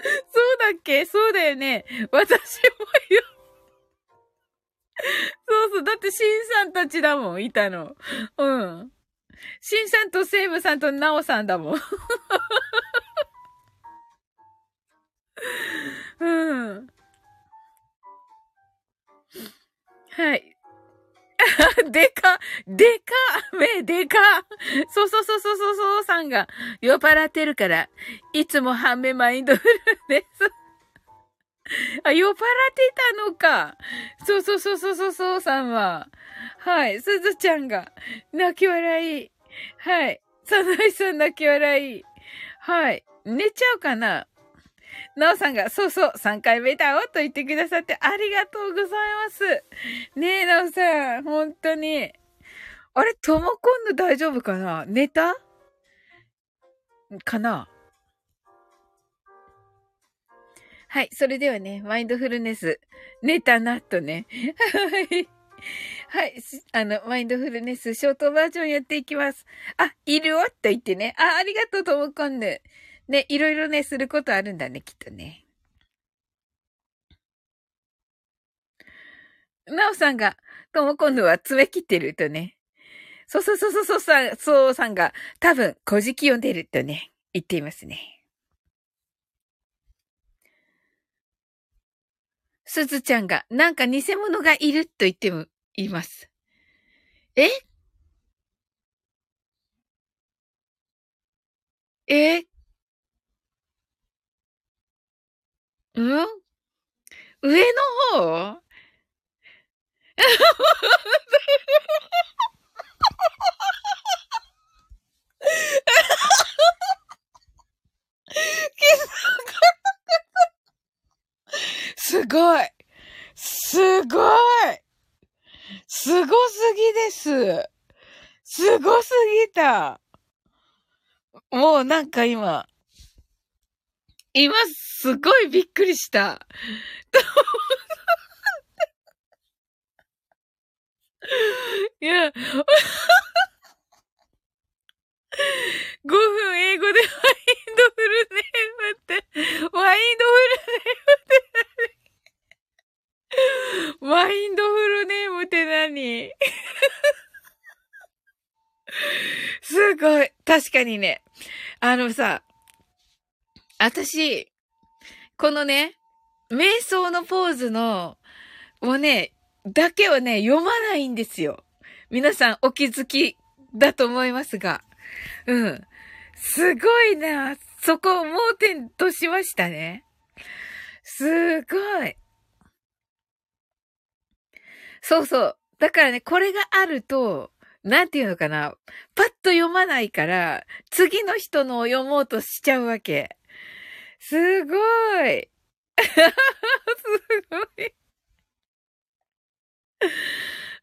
そうだっけ？そうだよね。私もよ。そうそう。だって、シンさんたちだもん、いたの。うん。シンさんとセイムさんとナオさんだもん。うん。はい。でか、でか、目でか。そうそうそうそうそうそうさんが酔っ払ってるから、いつも半目マインドフルです。あ、酔っ払ってたのか。そうそうそうそうそうそうさんは。はい。すずちゃんが泣き笑い。はい。さないさん泣き笑い。はい。寝ちゃうかななおさんが、そうそう、3回目だよと言ってくださってありがとうございます。ねえ、なおさん、本当に。あれ、ともこんの大丈夫かな？寝た？かな？はい。それではね、マインドフルネス、寝たなとね。はい。はい。あの、マインドフルネス、ショートバージョンやっていきます。あ、いるよと言ってね。あ、ありがとう、ともこんぬ。ね、いろいろね、することあるんだね、きっとね。なおさんが、とも今度は爪切ってるとね。そうそうそうそうそうさ、そうさんが、多分、古事記読んでるとね、言っていますね。すずちゃんが、なんか偽物がいると言っても、います。え？え？うん？上の方？すごいすごいすごすぎです。すごすぎた。もうなんか今、今、すごいびっくりした。いや、5分英語でワインドフルネームって、ワインドフルネームって何 ワインドフルネームって何？すごい。確かにね。あのさ、私、このね、瞑想のポーズの、をね、だけをね、読まないんですよ。皆さんお気づきだと思いますが。うん。すごいな。そこを盲点としましたね。すごい。そうそう。だからね、これがあると、なんていうのかな。パッと読まないから、次の人のを読もうとしちゃうわけ。すごい。すごい。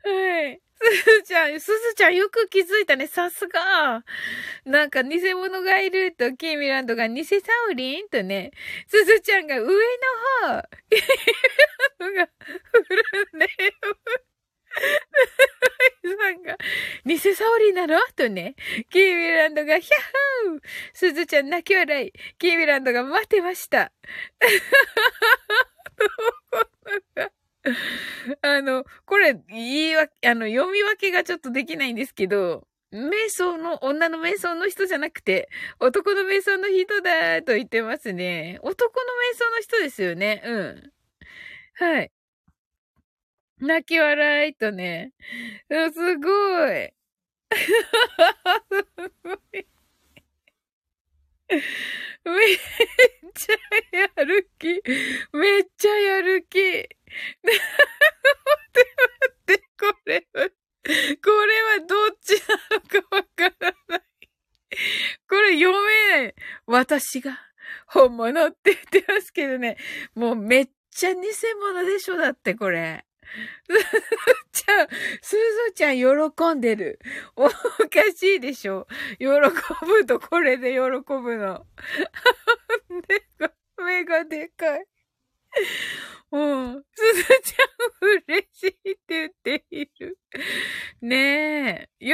はい。すずちゃん、すずちゃんよく気づいたね。さすが。なんか偽物がいると、キーミランドが偽サウリンとね、すずちゃんが上の方、キーミランドがフルネーム。さんが、偽サオリンなの？とね、キーミランドが、ヒャッホーすずちゃん泣き笑い。キーミランドが待ってました。あの、これ、言いわけ、あの、読み分けがちょっとできないんですけど、瞑想の、女の瞑想の人じゃなくて、男の瞑想の人だと言ってますね。男の瞑想の人ですよね。うん。はい。泣き笑いとね。すごい。すごい。めっちゃやる気。めっちゃやる気。待って待って、これは、これはどっちなのかわからない。これ読めない。私が本物って言ってますけどね。もうめっちゃ偽物でしょだってこれ。すずちゃん、すずちゃん喜んでる。おかしいでしょ喜ぶとこれで喜ぶの。で、目がでかい。うん。すずちゃん嬉しいって言っている。ねえ。喜び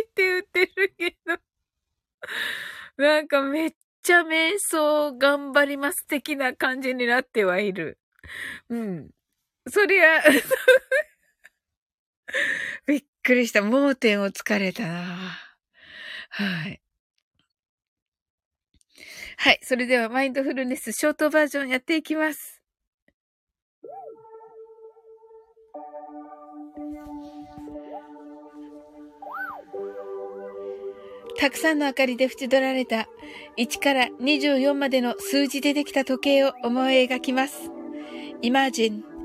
って言ってるけど。なんかめっちゃ瞑想頑張ります的な感じになってはいる。うん。そりゃ、びっくりした。盲点をつかれたな。はい。はい。それではマインドフルネスショートバージョンやっていきます。たくさんの明かりで縁取られた1から24までの数字でできた時計を思い描きます。Imagine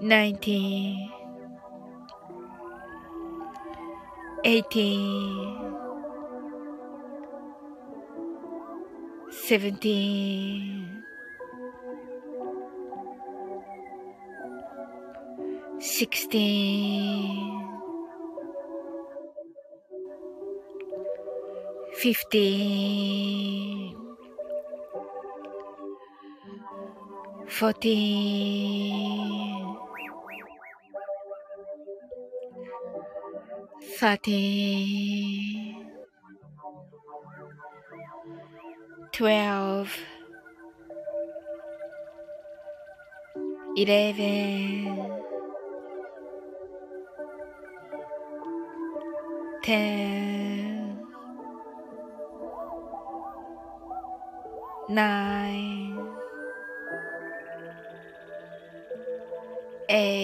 nineteen, eighteen, seventeen, sixteen, fifteen. Fourteen. Thirteen, twelve, eleven, ten, nine, eight,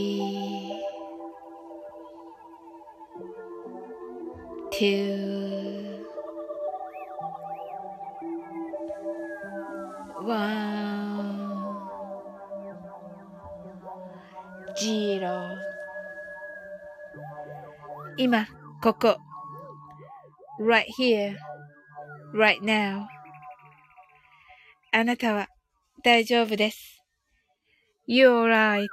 ジーロー。今、ここ。right here, right now. あなたは大丈夫です。You're right.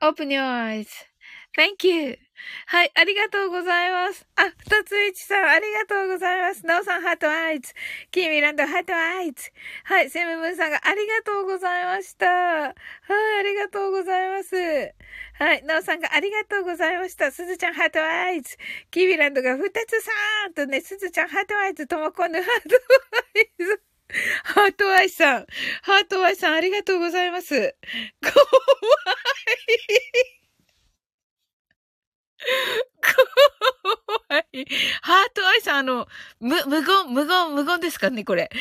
Open your eyes. Thank you. はい、ありがとうございます。あ、二つ一さん、ありがとうございます。なおさん、ハートアイズ。キーミランド、 heart eyes。はい、セムムーンさんがありがとうございました。はい、ありがとうございます。はい、なおさんがありがとうございました。すずちゃん、 heart eyes。キーミランドが二つさーんとね、すずちゃん、 heart eyes。ともこんぬ、 heart eyes。 heart eye さん、 heart eye さん、ありがとうございます。怖い。怖い。 heart eye さん、あの、無、無言、無言、無言ですかね、これ。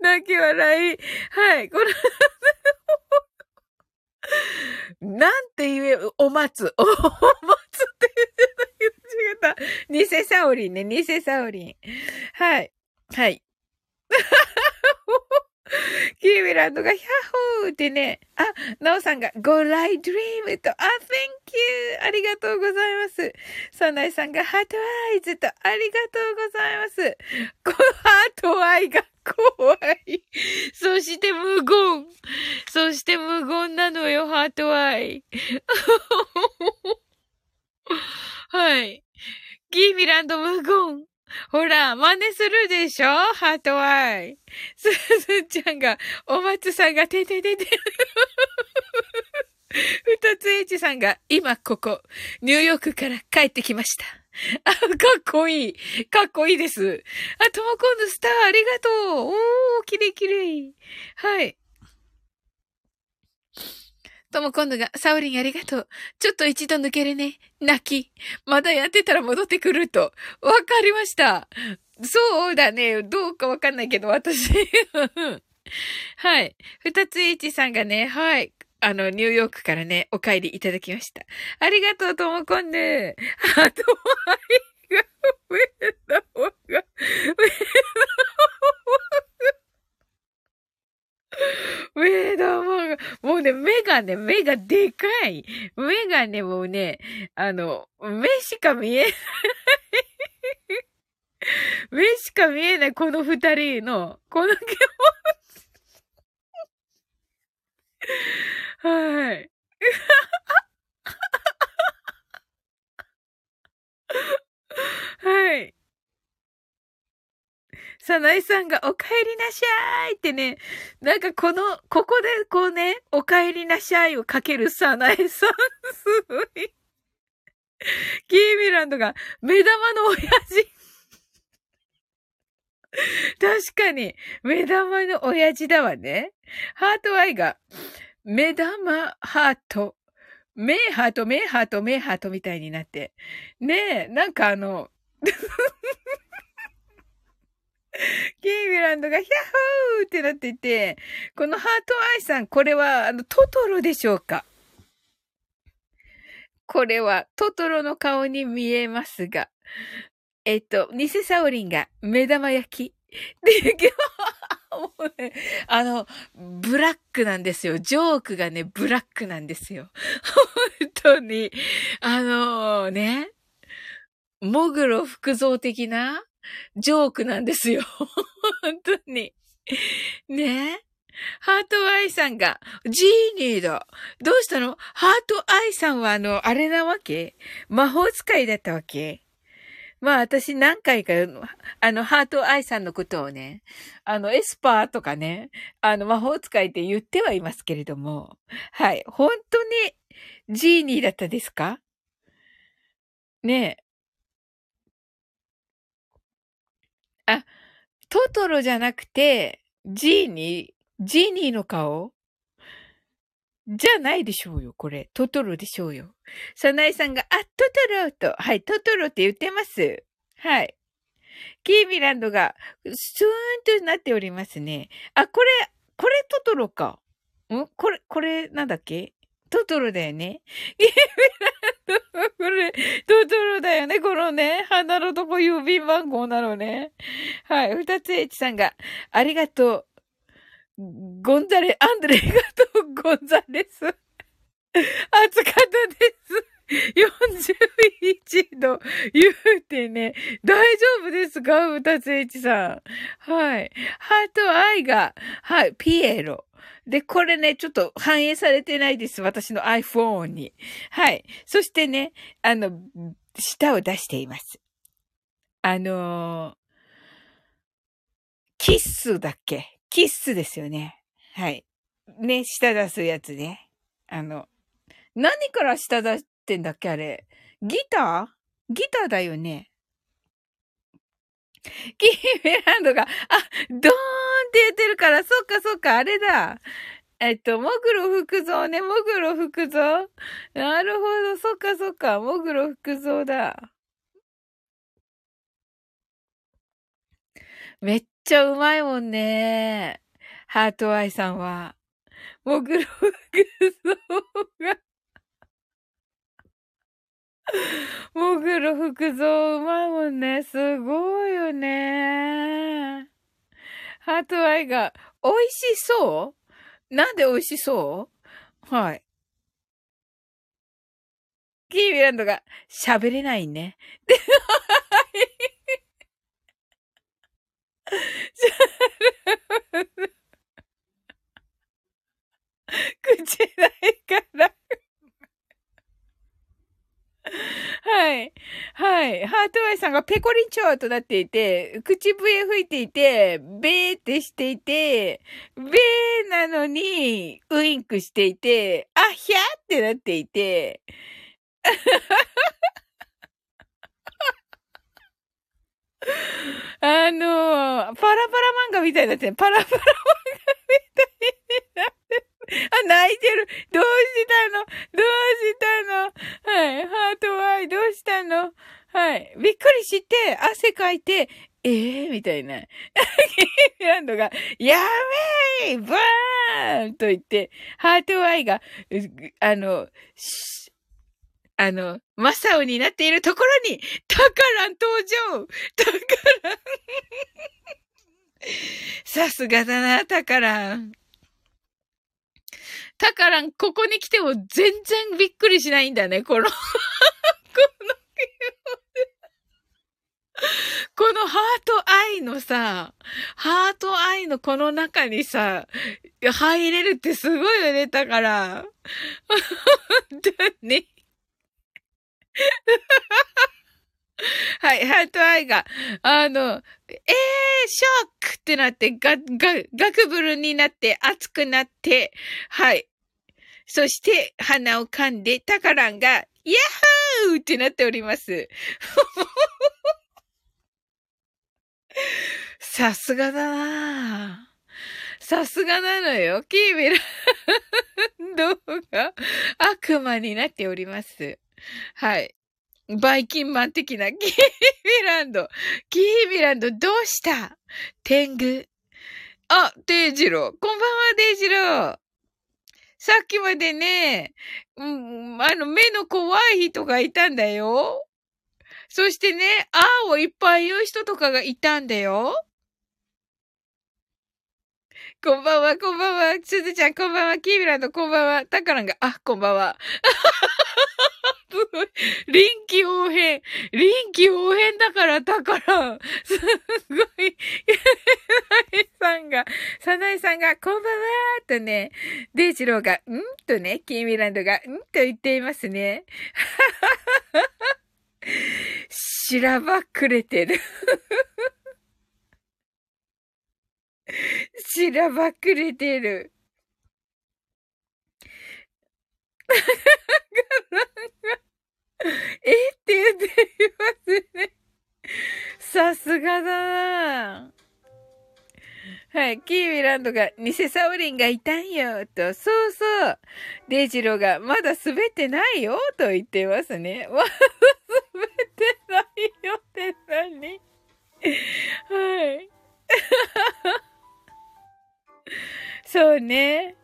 泣き笑い。はい、これなんて言え、お松。お松って言ってた。違った。偽サオリンね、偽サオリン。はい。はい。キーミランドがヒャッホーってね、あ、ナオさんがゴライドリームと、あ、Thank you! ありがとうございます。サナイさんが heart eyes と、ありがとうございます。この heart eye が怖い。そして無言。そして無言なのよ、ハートアイ。はい。キーミランド無言。ほら、真似するでしょ？ heart eye。すずちゃんが、お松さんがてててて。ふたつえいちさんが、今ここ、ニューヨークから帰ってきました。あ、かっこいい。かっこいいです。あ、ともこんのスターありがとう。おー、きれいきれい。はい。とも今度が、サウリンありがとう。ちょっと一度抜けるね。泣き。まだやってたら戻ってくると。わかりました。そうだね。どうかわかんないけど、私。はい。二つ H さんがね、はい。あの、ニューヨークからね、お帰りいただきました。ありがとう、ともこんね。あと、はい。が、上の方が、上の方が、目玉が、もうね、目がね、目がでかい。目がね、もうね、あの、目しか見えない。目しか見えない、この二人の、この気持ち。はい。はい。さなえさんがお帰りなしゃーいってね、なんかこの、ここでこうね、お帰りなしゃいをかけるさなえさん、すごい。キーミランドが目玉の親父。確かに、目玉の親父だわね。 heart eye が、目玉ハート。目ハート、目ハート、目ハートみたいになって。ねえ、なんかあの、キーミランドがヒャッホーってなってて、このハートアイさん、これは、あの、トトロでしょうか？これは、トトロの顔に見えますが、えっと、ニセサオリンが目玉焼き。で、もうね、あの、ブラックなんですよ。ジョークがね、ブラックなんですよ。本当に。あのー、ね、モグロ福造的な ジョークなんですよ。本当に。ねえ。ハートアイさんが、ジーニーだ。どうしたの？ハートアイさんはあの、あれなわけ？魔法使いだったわけ？まあ私何回か、あの、ハートアイさんのことをね、あの、エスパーとかね、あの、魔法使いって言ってはいますけれども、はい。本当に、ジーニーだったですか？ねえ。あ、トトロじゃなくて、ジーニー、ジーニーの顔？じゃないでしょうよ、これ。トトロでしょうよ。サナイさんが、あ、トトロと、はい、トトロって言ってます。はい。キーミランドが、スーンとなっておりますね。あ、これ、これトトロか。ん？これ、これ、なんだっけ？トトロだよね。キーミラン、これ、トトロだよね。このね、花のとこ郵便番号なのね。はい。二つ H さんが、ありがとう。ゴンザレ、アンドレガとうゴンザレス。暑かったです。41度。言うてね、大丈夫ですか？うたつえちさん。はい。ハートアイが、はい、ピエロ。で、これね、ちょっと反映されてないです。私の iPhone に。はい。そしてね、あの、舌を出しています。あのー、キッスだっけ？キッスですよね。はい。ね、舌出すやつね。あの、何から舌出してんだっけあれ？ギター？ギターだよね。キーミランドが、あ、ドーンって言ってるから、そっかそっか、あれだ。えっと、モグロ福造ね、モグロ福造。なるほど、そっかそっか、モグロ福造だ。めっちゃうまいもんね。ハートアイさんは。もぐろ福造がもぐろ福造うまいもんね。すごいよね。ハートアイが、美味しそう？なんで美味しそう？はい。キーミランドが喋れないね。で、はい口ないからはい。はい。ハートアイさんがペコリンチョーとなっていて、口笛吹いていて、ベーってしていて、ベーなのに、ウインクしていて、あひゃーってなっていて、あの、パラパラ漫画みたいになってパラパラ漫画みたいになって あ、泣いてる。どうしたの？どうしたの？はい。ハートアイ、どうしたの？はい。びっくりして、汗かいて、ええー、みたいな。キーミランドが、やめーバーンと言って、ハートアイが、あの、あの、マサオになっているところに、タカラン登場タカラン さすがだな、タカラン。タカラン、ここに来ても全然びっくりしないんだね、この この、このハートアイのさ、ハートアイのこの中にさ、入れるってすごいよね、だから。だね。はい、ハートアイが、あの、えー、ショックってなって、ガ、ガ、ガクブルになって、熱くなって、はい。そして、鼻を噛んで、タカランが、ヤッホーってなっております。さすがだなさすがなのよ。キーミランドが悪魔になっております。はい。バイキンマン的なキーミランド。キーミランドどうした？天狗。あ、デイジロー。こんばんは、デイジロー。さっきまでね、うん、あの、目の怖い人がいたんだよ。そしてね、あーをいっぱい言う人とかがいたんだよ。こんばんは、こんばんは。すずちゃん、こんばんは。キービランド、こんばんは。タカランが、あ、こんばんは。すごい。臨機応変。臨機応変だから、だから、すごい。サナイさんが、サナイさんが、こんばんはーとね、デイジローが、んとね、キーミランドが、んと言っていますね。しらばくれてる。しらばくれてる。えって言っていますね。さすがだなはい。キーミランドが、偽サオリンがいたんよ、と。そうそう。デジロが、まだ滑ってないよ、と言ってますね。まだ滑ってないよって何？はい。そうね。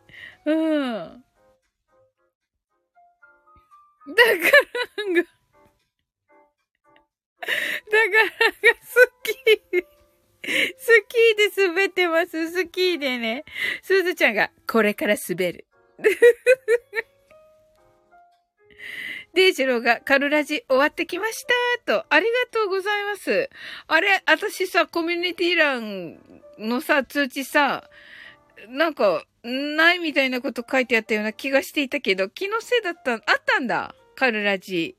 うん。だからが、だからがスキー、スキーで滑ってます。スキーでね。すずちゃんが、これから滑る。デイジローがカルラジ終わってきましたと。ありがとうございます。あれ、私さ、コミュニティ欄のさ、通知さ、なんか、ないみたいなこと書いてあったような気がしていたけど、気のせいだった、あったんだ。カルラジ。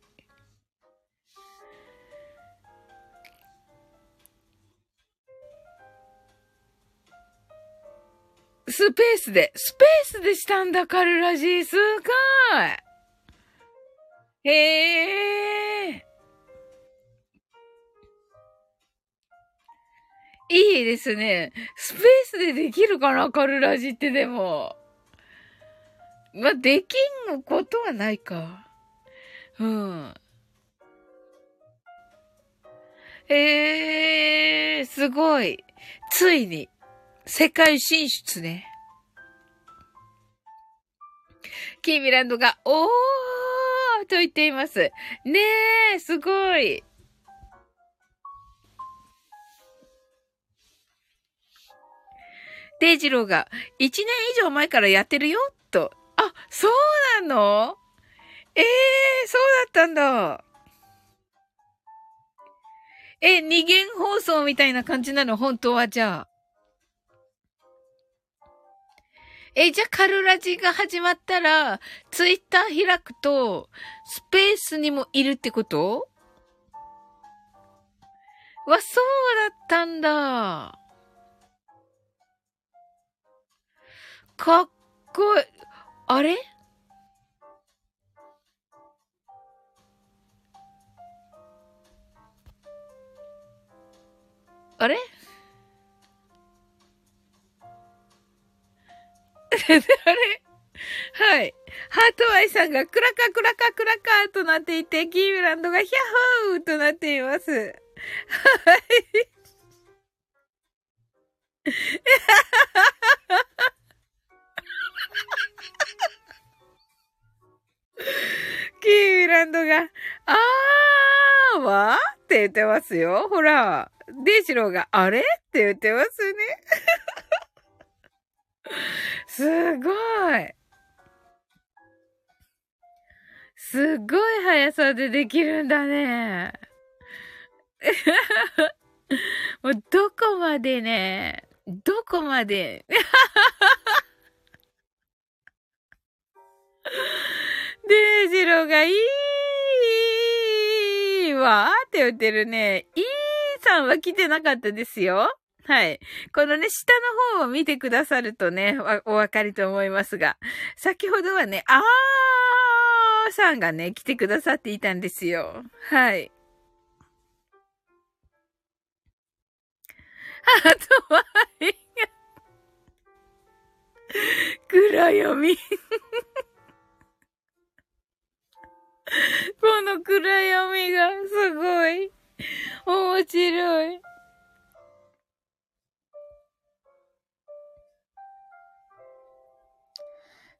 スペースで、スペースでしたんだ、カルラジ。すごい。へえ。いいですね。スペースでできるかなカルラジってでも。まあ、できんことはないか。うん。えー、すごい。ついに、世界進出ね。キーミランドが、おーと言っています。ねえ、すごい。デイジローが、一年以上前からやってるよ、と。あ、そうなの？ええー、そうだったんだ。え、二元放送みたいな感じなの？本当はじゃあ。え、じゃあカルラジが始まったら、ツイッター開くと、スペースにもいるってこと？わ、そうだったんだ。かっこいい。あれ？あれ？あれ？はい。ハートアイさんがクラカクラカクラカとなっていて、キーミランドがヒャッホーとなっています。はい。キーミランドが、あーわって言ってますよ。ほら。デイジローが、あれ？って言ってますね。すごい。すごい速さでできるんだね。もうどこまでね、どこまで？デイジローがいいわーって言ってるね。いいさんは来てなかったですよ。はい。このね、下の方を見てくださるとね、お分かりと思いますが、先ほどはね、あーさんがね、来てくださっていたんですよ。はい。あとは、暗闇 この暗闇がすごい面白い。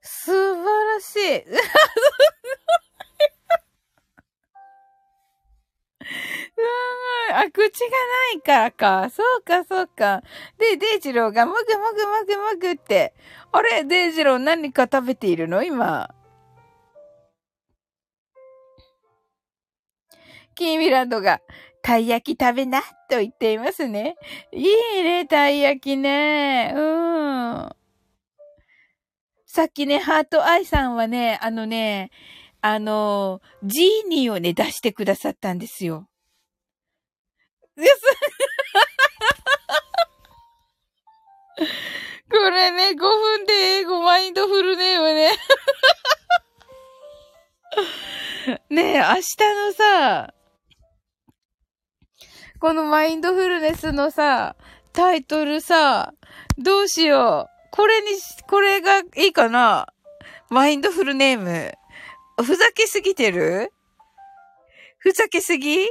素晴らしい。あ、口がないからか。そうか、そうか。で、デイジローがもぐもぐもぐもぐって。あれ、デイジロー何か食べているの？今。キーミランドが、たい焼き食べな、と言っていますね。いいね、たい焼きね。うん。さっきね、ハートアイさんはね、あのね、あの、ジーニーをね、出してくださったんですよ。です。これね、5分で英語マインドフルネームね。ねえ、明日のさ、このマインドフルネスのさ、タイトルさ、どうしよう。これに、これがいいかなマインドフルネーム。ふざけすぎてる？ふざけすぎ？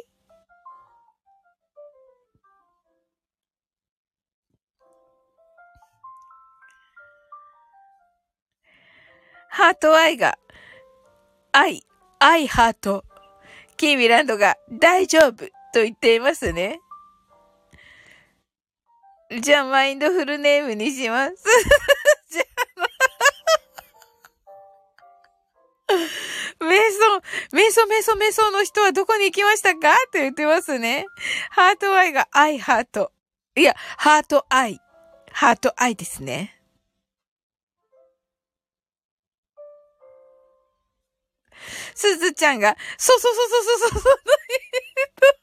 ハートアイが、愛、愛ハート。キーミランドが大丈夫と言っていますね。じゃあ、マインドフルネームにします。じゃあ、瞑想、瞑想、瞑想、瞑想の人はどこに行きましたか？って言ってますね。ハートアイがアイハート。いや、ハートアイ。ハートアイですね。すずちゃんが、そうそうそうそうそうそうそう。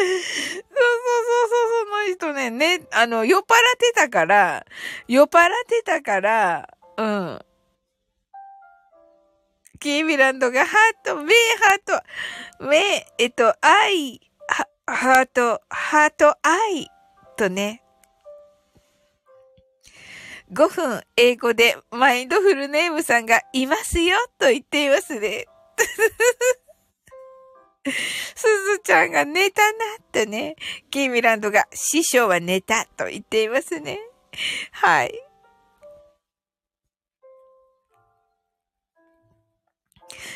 そうそうそうそう、その人ね、ね、あの、酔っ払ってたから、酔っ払ってたから、うん。キービランドがハート、目、ハート、目、えっと、愛、ハート、ハート、愛とね。5分英語でマインドフルネームさんがいますよと言っていますね。すずちゃんが寝たな、とね。キーミランドが師匠は寝た、と言っていますね。はい。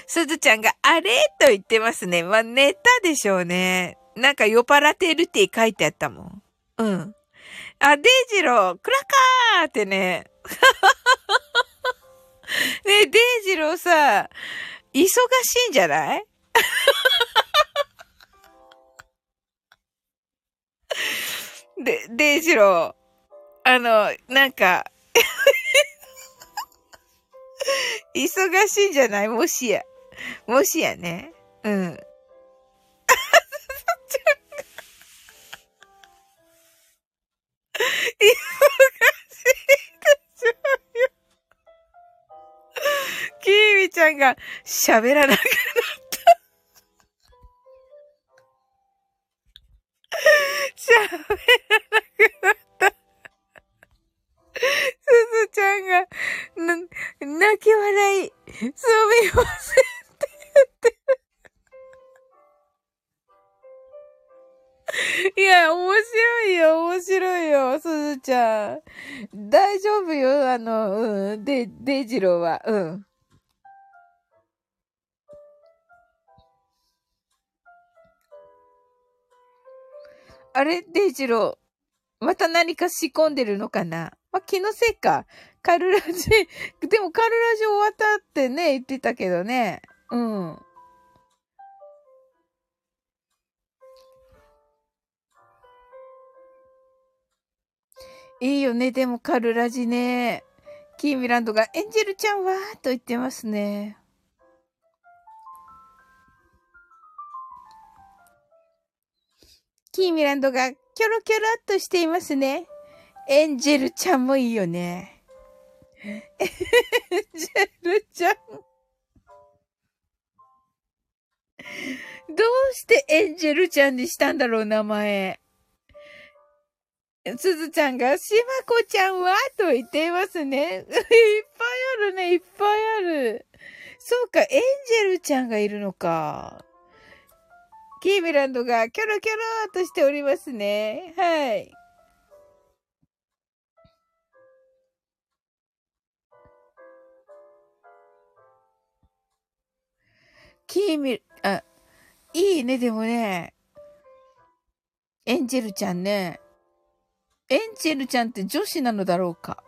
すずちゃんがあれと言ってますね。まあ、寝たでしょうね。なんか酔っ払ってるって書いてあったもん。うん。あ、デイジロー、クラカーってね。ね、デイジローさ、忙しいんじゃない？で、デイジロー、あの、なんか忙しいんじゃない？もしや。もしやね。うん。忙しいでしょうよ。キーミちゃんが喋らなくなる。喋らなくなった。すずちゃんが、な、泣き笑い、すみませんって言ってる。いや、面白いよ、面白いよ、すずちゃん。大丈夫よ、あの、うん、で、デイジローは、うん。あれデイジロー。また何か仕込んでるのかな？まあ、気のせいか。カルラジ、でもカルラジ終わったってね、言ってたけどね。うん。いいよね。でもカルラジね。キーミランドがエンジェルちゃんは？と言ってますね。キーミランドがキョロキョロっとしていますね。エンジェルちゃんもいいよね。エンジェルちゃん。どうしてエンジェルちゃんにしたんだろう、名前。すずちゃんが、しまこちゃんはと言っていますね。いっぱいあるね、いっぱいある。そうか、エンジェルちゃんがいるのか。キーミランドがキョロキョローとしておりますね。はい。キーミル、あ、いいね、でもね。エンジェルちゃんね。エンジェルちゃんって女子なのだろうか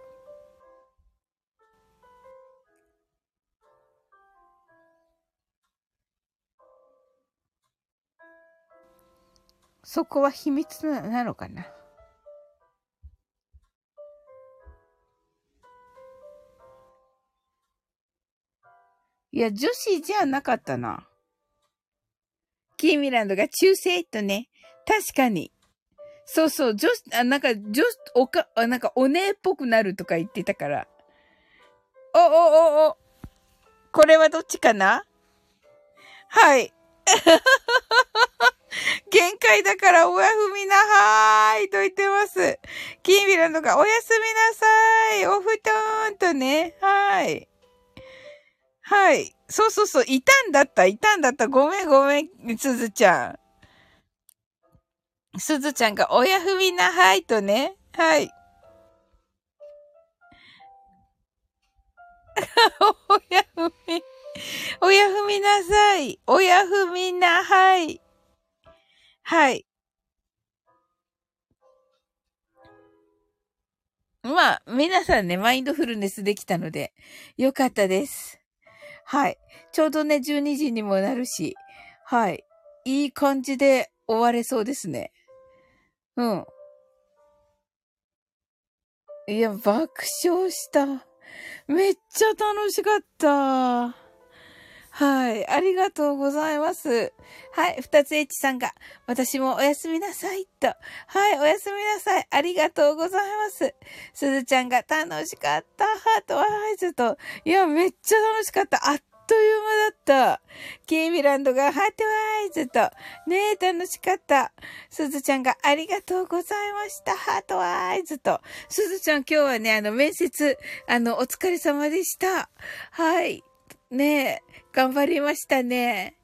そこは秘密なのかな？いや、女子じゃなかったな。キーミランドが中性とね。確かに。そうそう、女子、あ、なんか、女子、おか、あなんか、お姉っぽくなるとか言ってたから。お、お、お、お。これはどっちかな？はい。限界だからおやすみなはーいと言ってます。キーミランドがおやすみなさいお布団とね。はい。はい。そうそうそう。いたんだった。いたんだった。ごめんごめん、すずちゃん。すずちゃんが、おやふみなはいとね。はい。おやふみ。おやふみなさい。おやふみなはい。はい。まあ、皆さんね、マインドフルネスできたので、よかったです。はい。ちょうどね、12時にもなるし、はい。いい感じで終われそうですね。うん。いや、爆笑した。めっちゃ楽しかった。はい。ありがとうございます。はい。二つエッチさんが、私もおやすみなさいと。はい。おやすみなさい。ありがとうございます。すずちゃんが楽しかった。ハートワイズと。いや、めっちゃ楽しかった。あっという間だった。キーミランドがハートワイズと。ねえ、楽しかった。すずちゃんがありがとうございました。ハートワイズと。すずちゃん今日はね、あの、面接、あの、お疲れ様でした。はい。ねえ、頑張りましたね。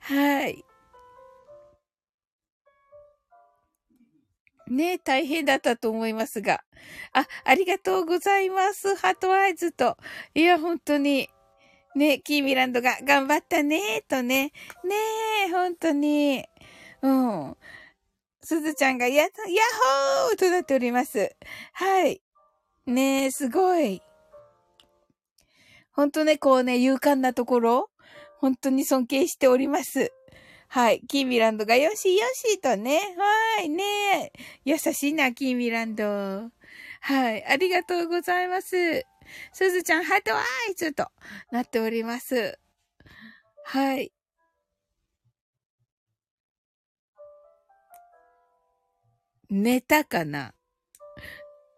はい。ねえ大変だったと思いますが。あ、ありがとうございます。ハートアイズと。いや、本当に。ねえキーミランドが頑張ったねとね。ねえ、本当に。うん。すずちゃんがや、ヤッホーとなっております。はい。ねえ、すごい。ほんとね、こうね、勇敢なところ、本当に尊敬しております。はい。キーミランドがよしよしとね。はい。ね優しいな、キーミランド。はい。ありがとうございます。すずちゃん、ハートワイズとなっております。はい。寝たかな？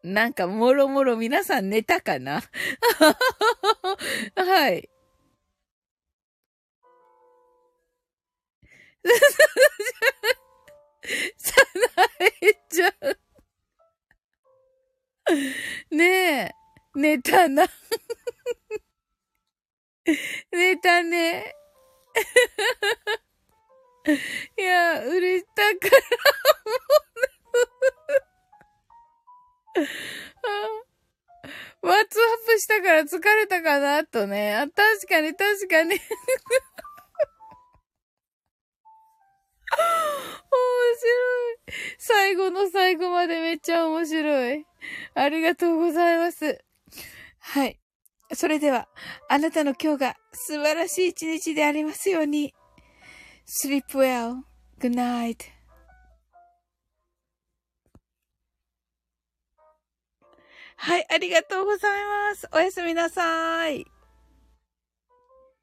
なんか、もろもろ皆さん寝たかな？はい。さなえちゃん。ねえ、寝たな寝たね。いや、うれしたから、もう。ワッツアップしたから疲れたかな？とね。あ、確かに確かに。面白い。最後の最後までめっちゃ面白い。ありがとうございます。はい。それでは、あなたの今日が素晴らしい一日でありますように。sleep well. Good night. はい、ありがとうございます。おやすみなさい。